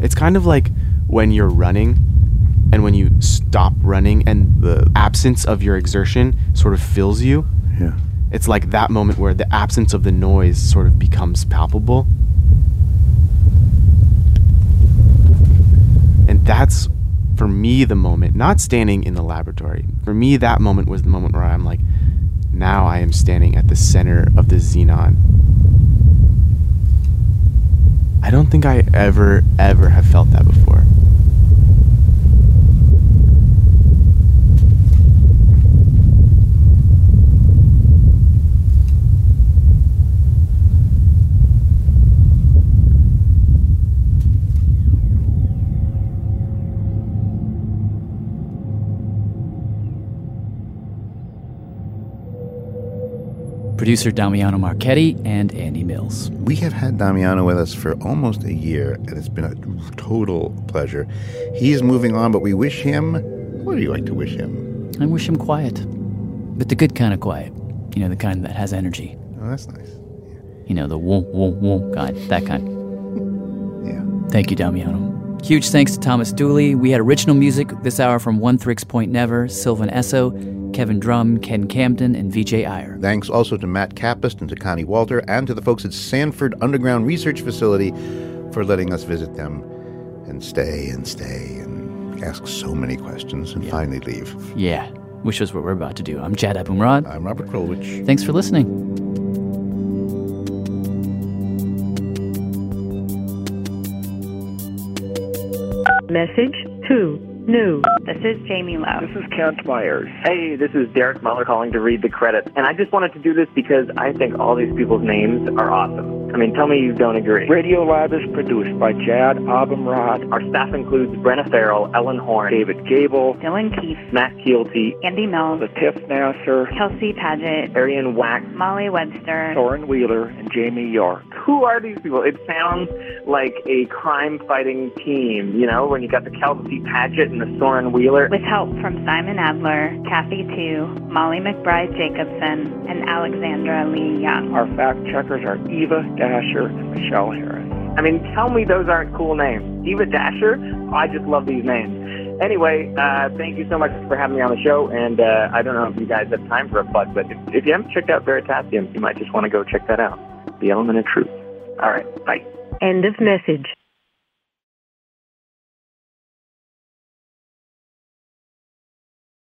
It's kind of like when you're running and when you stop running and the absence of your exertion sort of fills you. Yeah. It's like that moment where the absence of the noise sort of becomes palpable. And that's for me the moment, not standing in the laboratory. For me, that moment was the moment where I'm like, now I am standing at the center of the xenon. I don't think I ever, ever have felt that before. Producer Damiano Marchetti and Andy Mills. We have had Damiano with us for almost a year, and it's been a total pleasure. He is moving on, but we wish him. What do you like to wish him? I wish him quiet, but the good kind of quiet. You know, the kind that has energy. Oh, that's nice. You know, the whoom, whoom, whoom kind. That kind. Yeah. Thank you, Damiano. Huge thanks to Thomas Dooley. We had original music this hour from Oneohtrix Point Never, Sylvan Esso, Kevin Drumm, Ken Camden, and Vijay Iyer. Thanks also to Matt Kapust and to Connie Walter and to the folks at Sanford Underground Research Facility for letting us visit them and stay and stay and ask so many questions and finally leave. Yeah, which is what we're about to do. I'm Jad Abumrad. I'm Robert Krulwich. Thanks for listening. Message 2. New. This is Jaime Lowe. This is Kent Meyers. Hey, this is Derek Muller calling to read the credits. And I just wanted to do this because I think all these people's names are awesome. I mean, tell me you don't agree. Radiolab is produced by Jad Abumrad. Our staff includes Brenna Farrell, Ellen Horn, David Gebel, Dylan Keefe, Matt Kielty, Andy Mills, Latif Nasser, Kelsey Padgett, Arianne Wack, Molly Webster, Soren Wheeler, and Jamie York. Who are these people? It sounds like a crime fighting team, you know, when you got the Kelsey Padgett and the Soren Wheeler. with help from Simon Adler, Kathy Tu, Molly McBride Jacobson, and Alexandra Lee Young. Our fact checkers are Eva Dasher Michelle Harris. I mean, tell me those aren't cool names. Eva Dasher? I just love these names. Anyway, uh, thank you so much for having me on the show. And uh, I don't know if you guys have time for a plug, but if, if you haven't checked out Veritasium, you might just want to go check that out. The Element of Truth. All right, bye. End of message.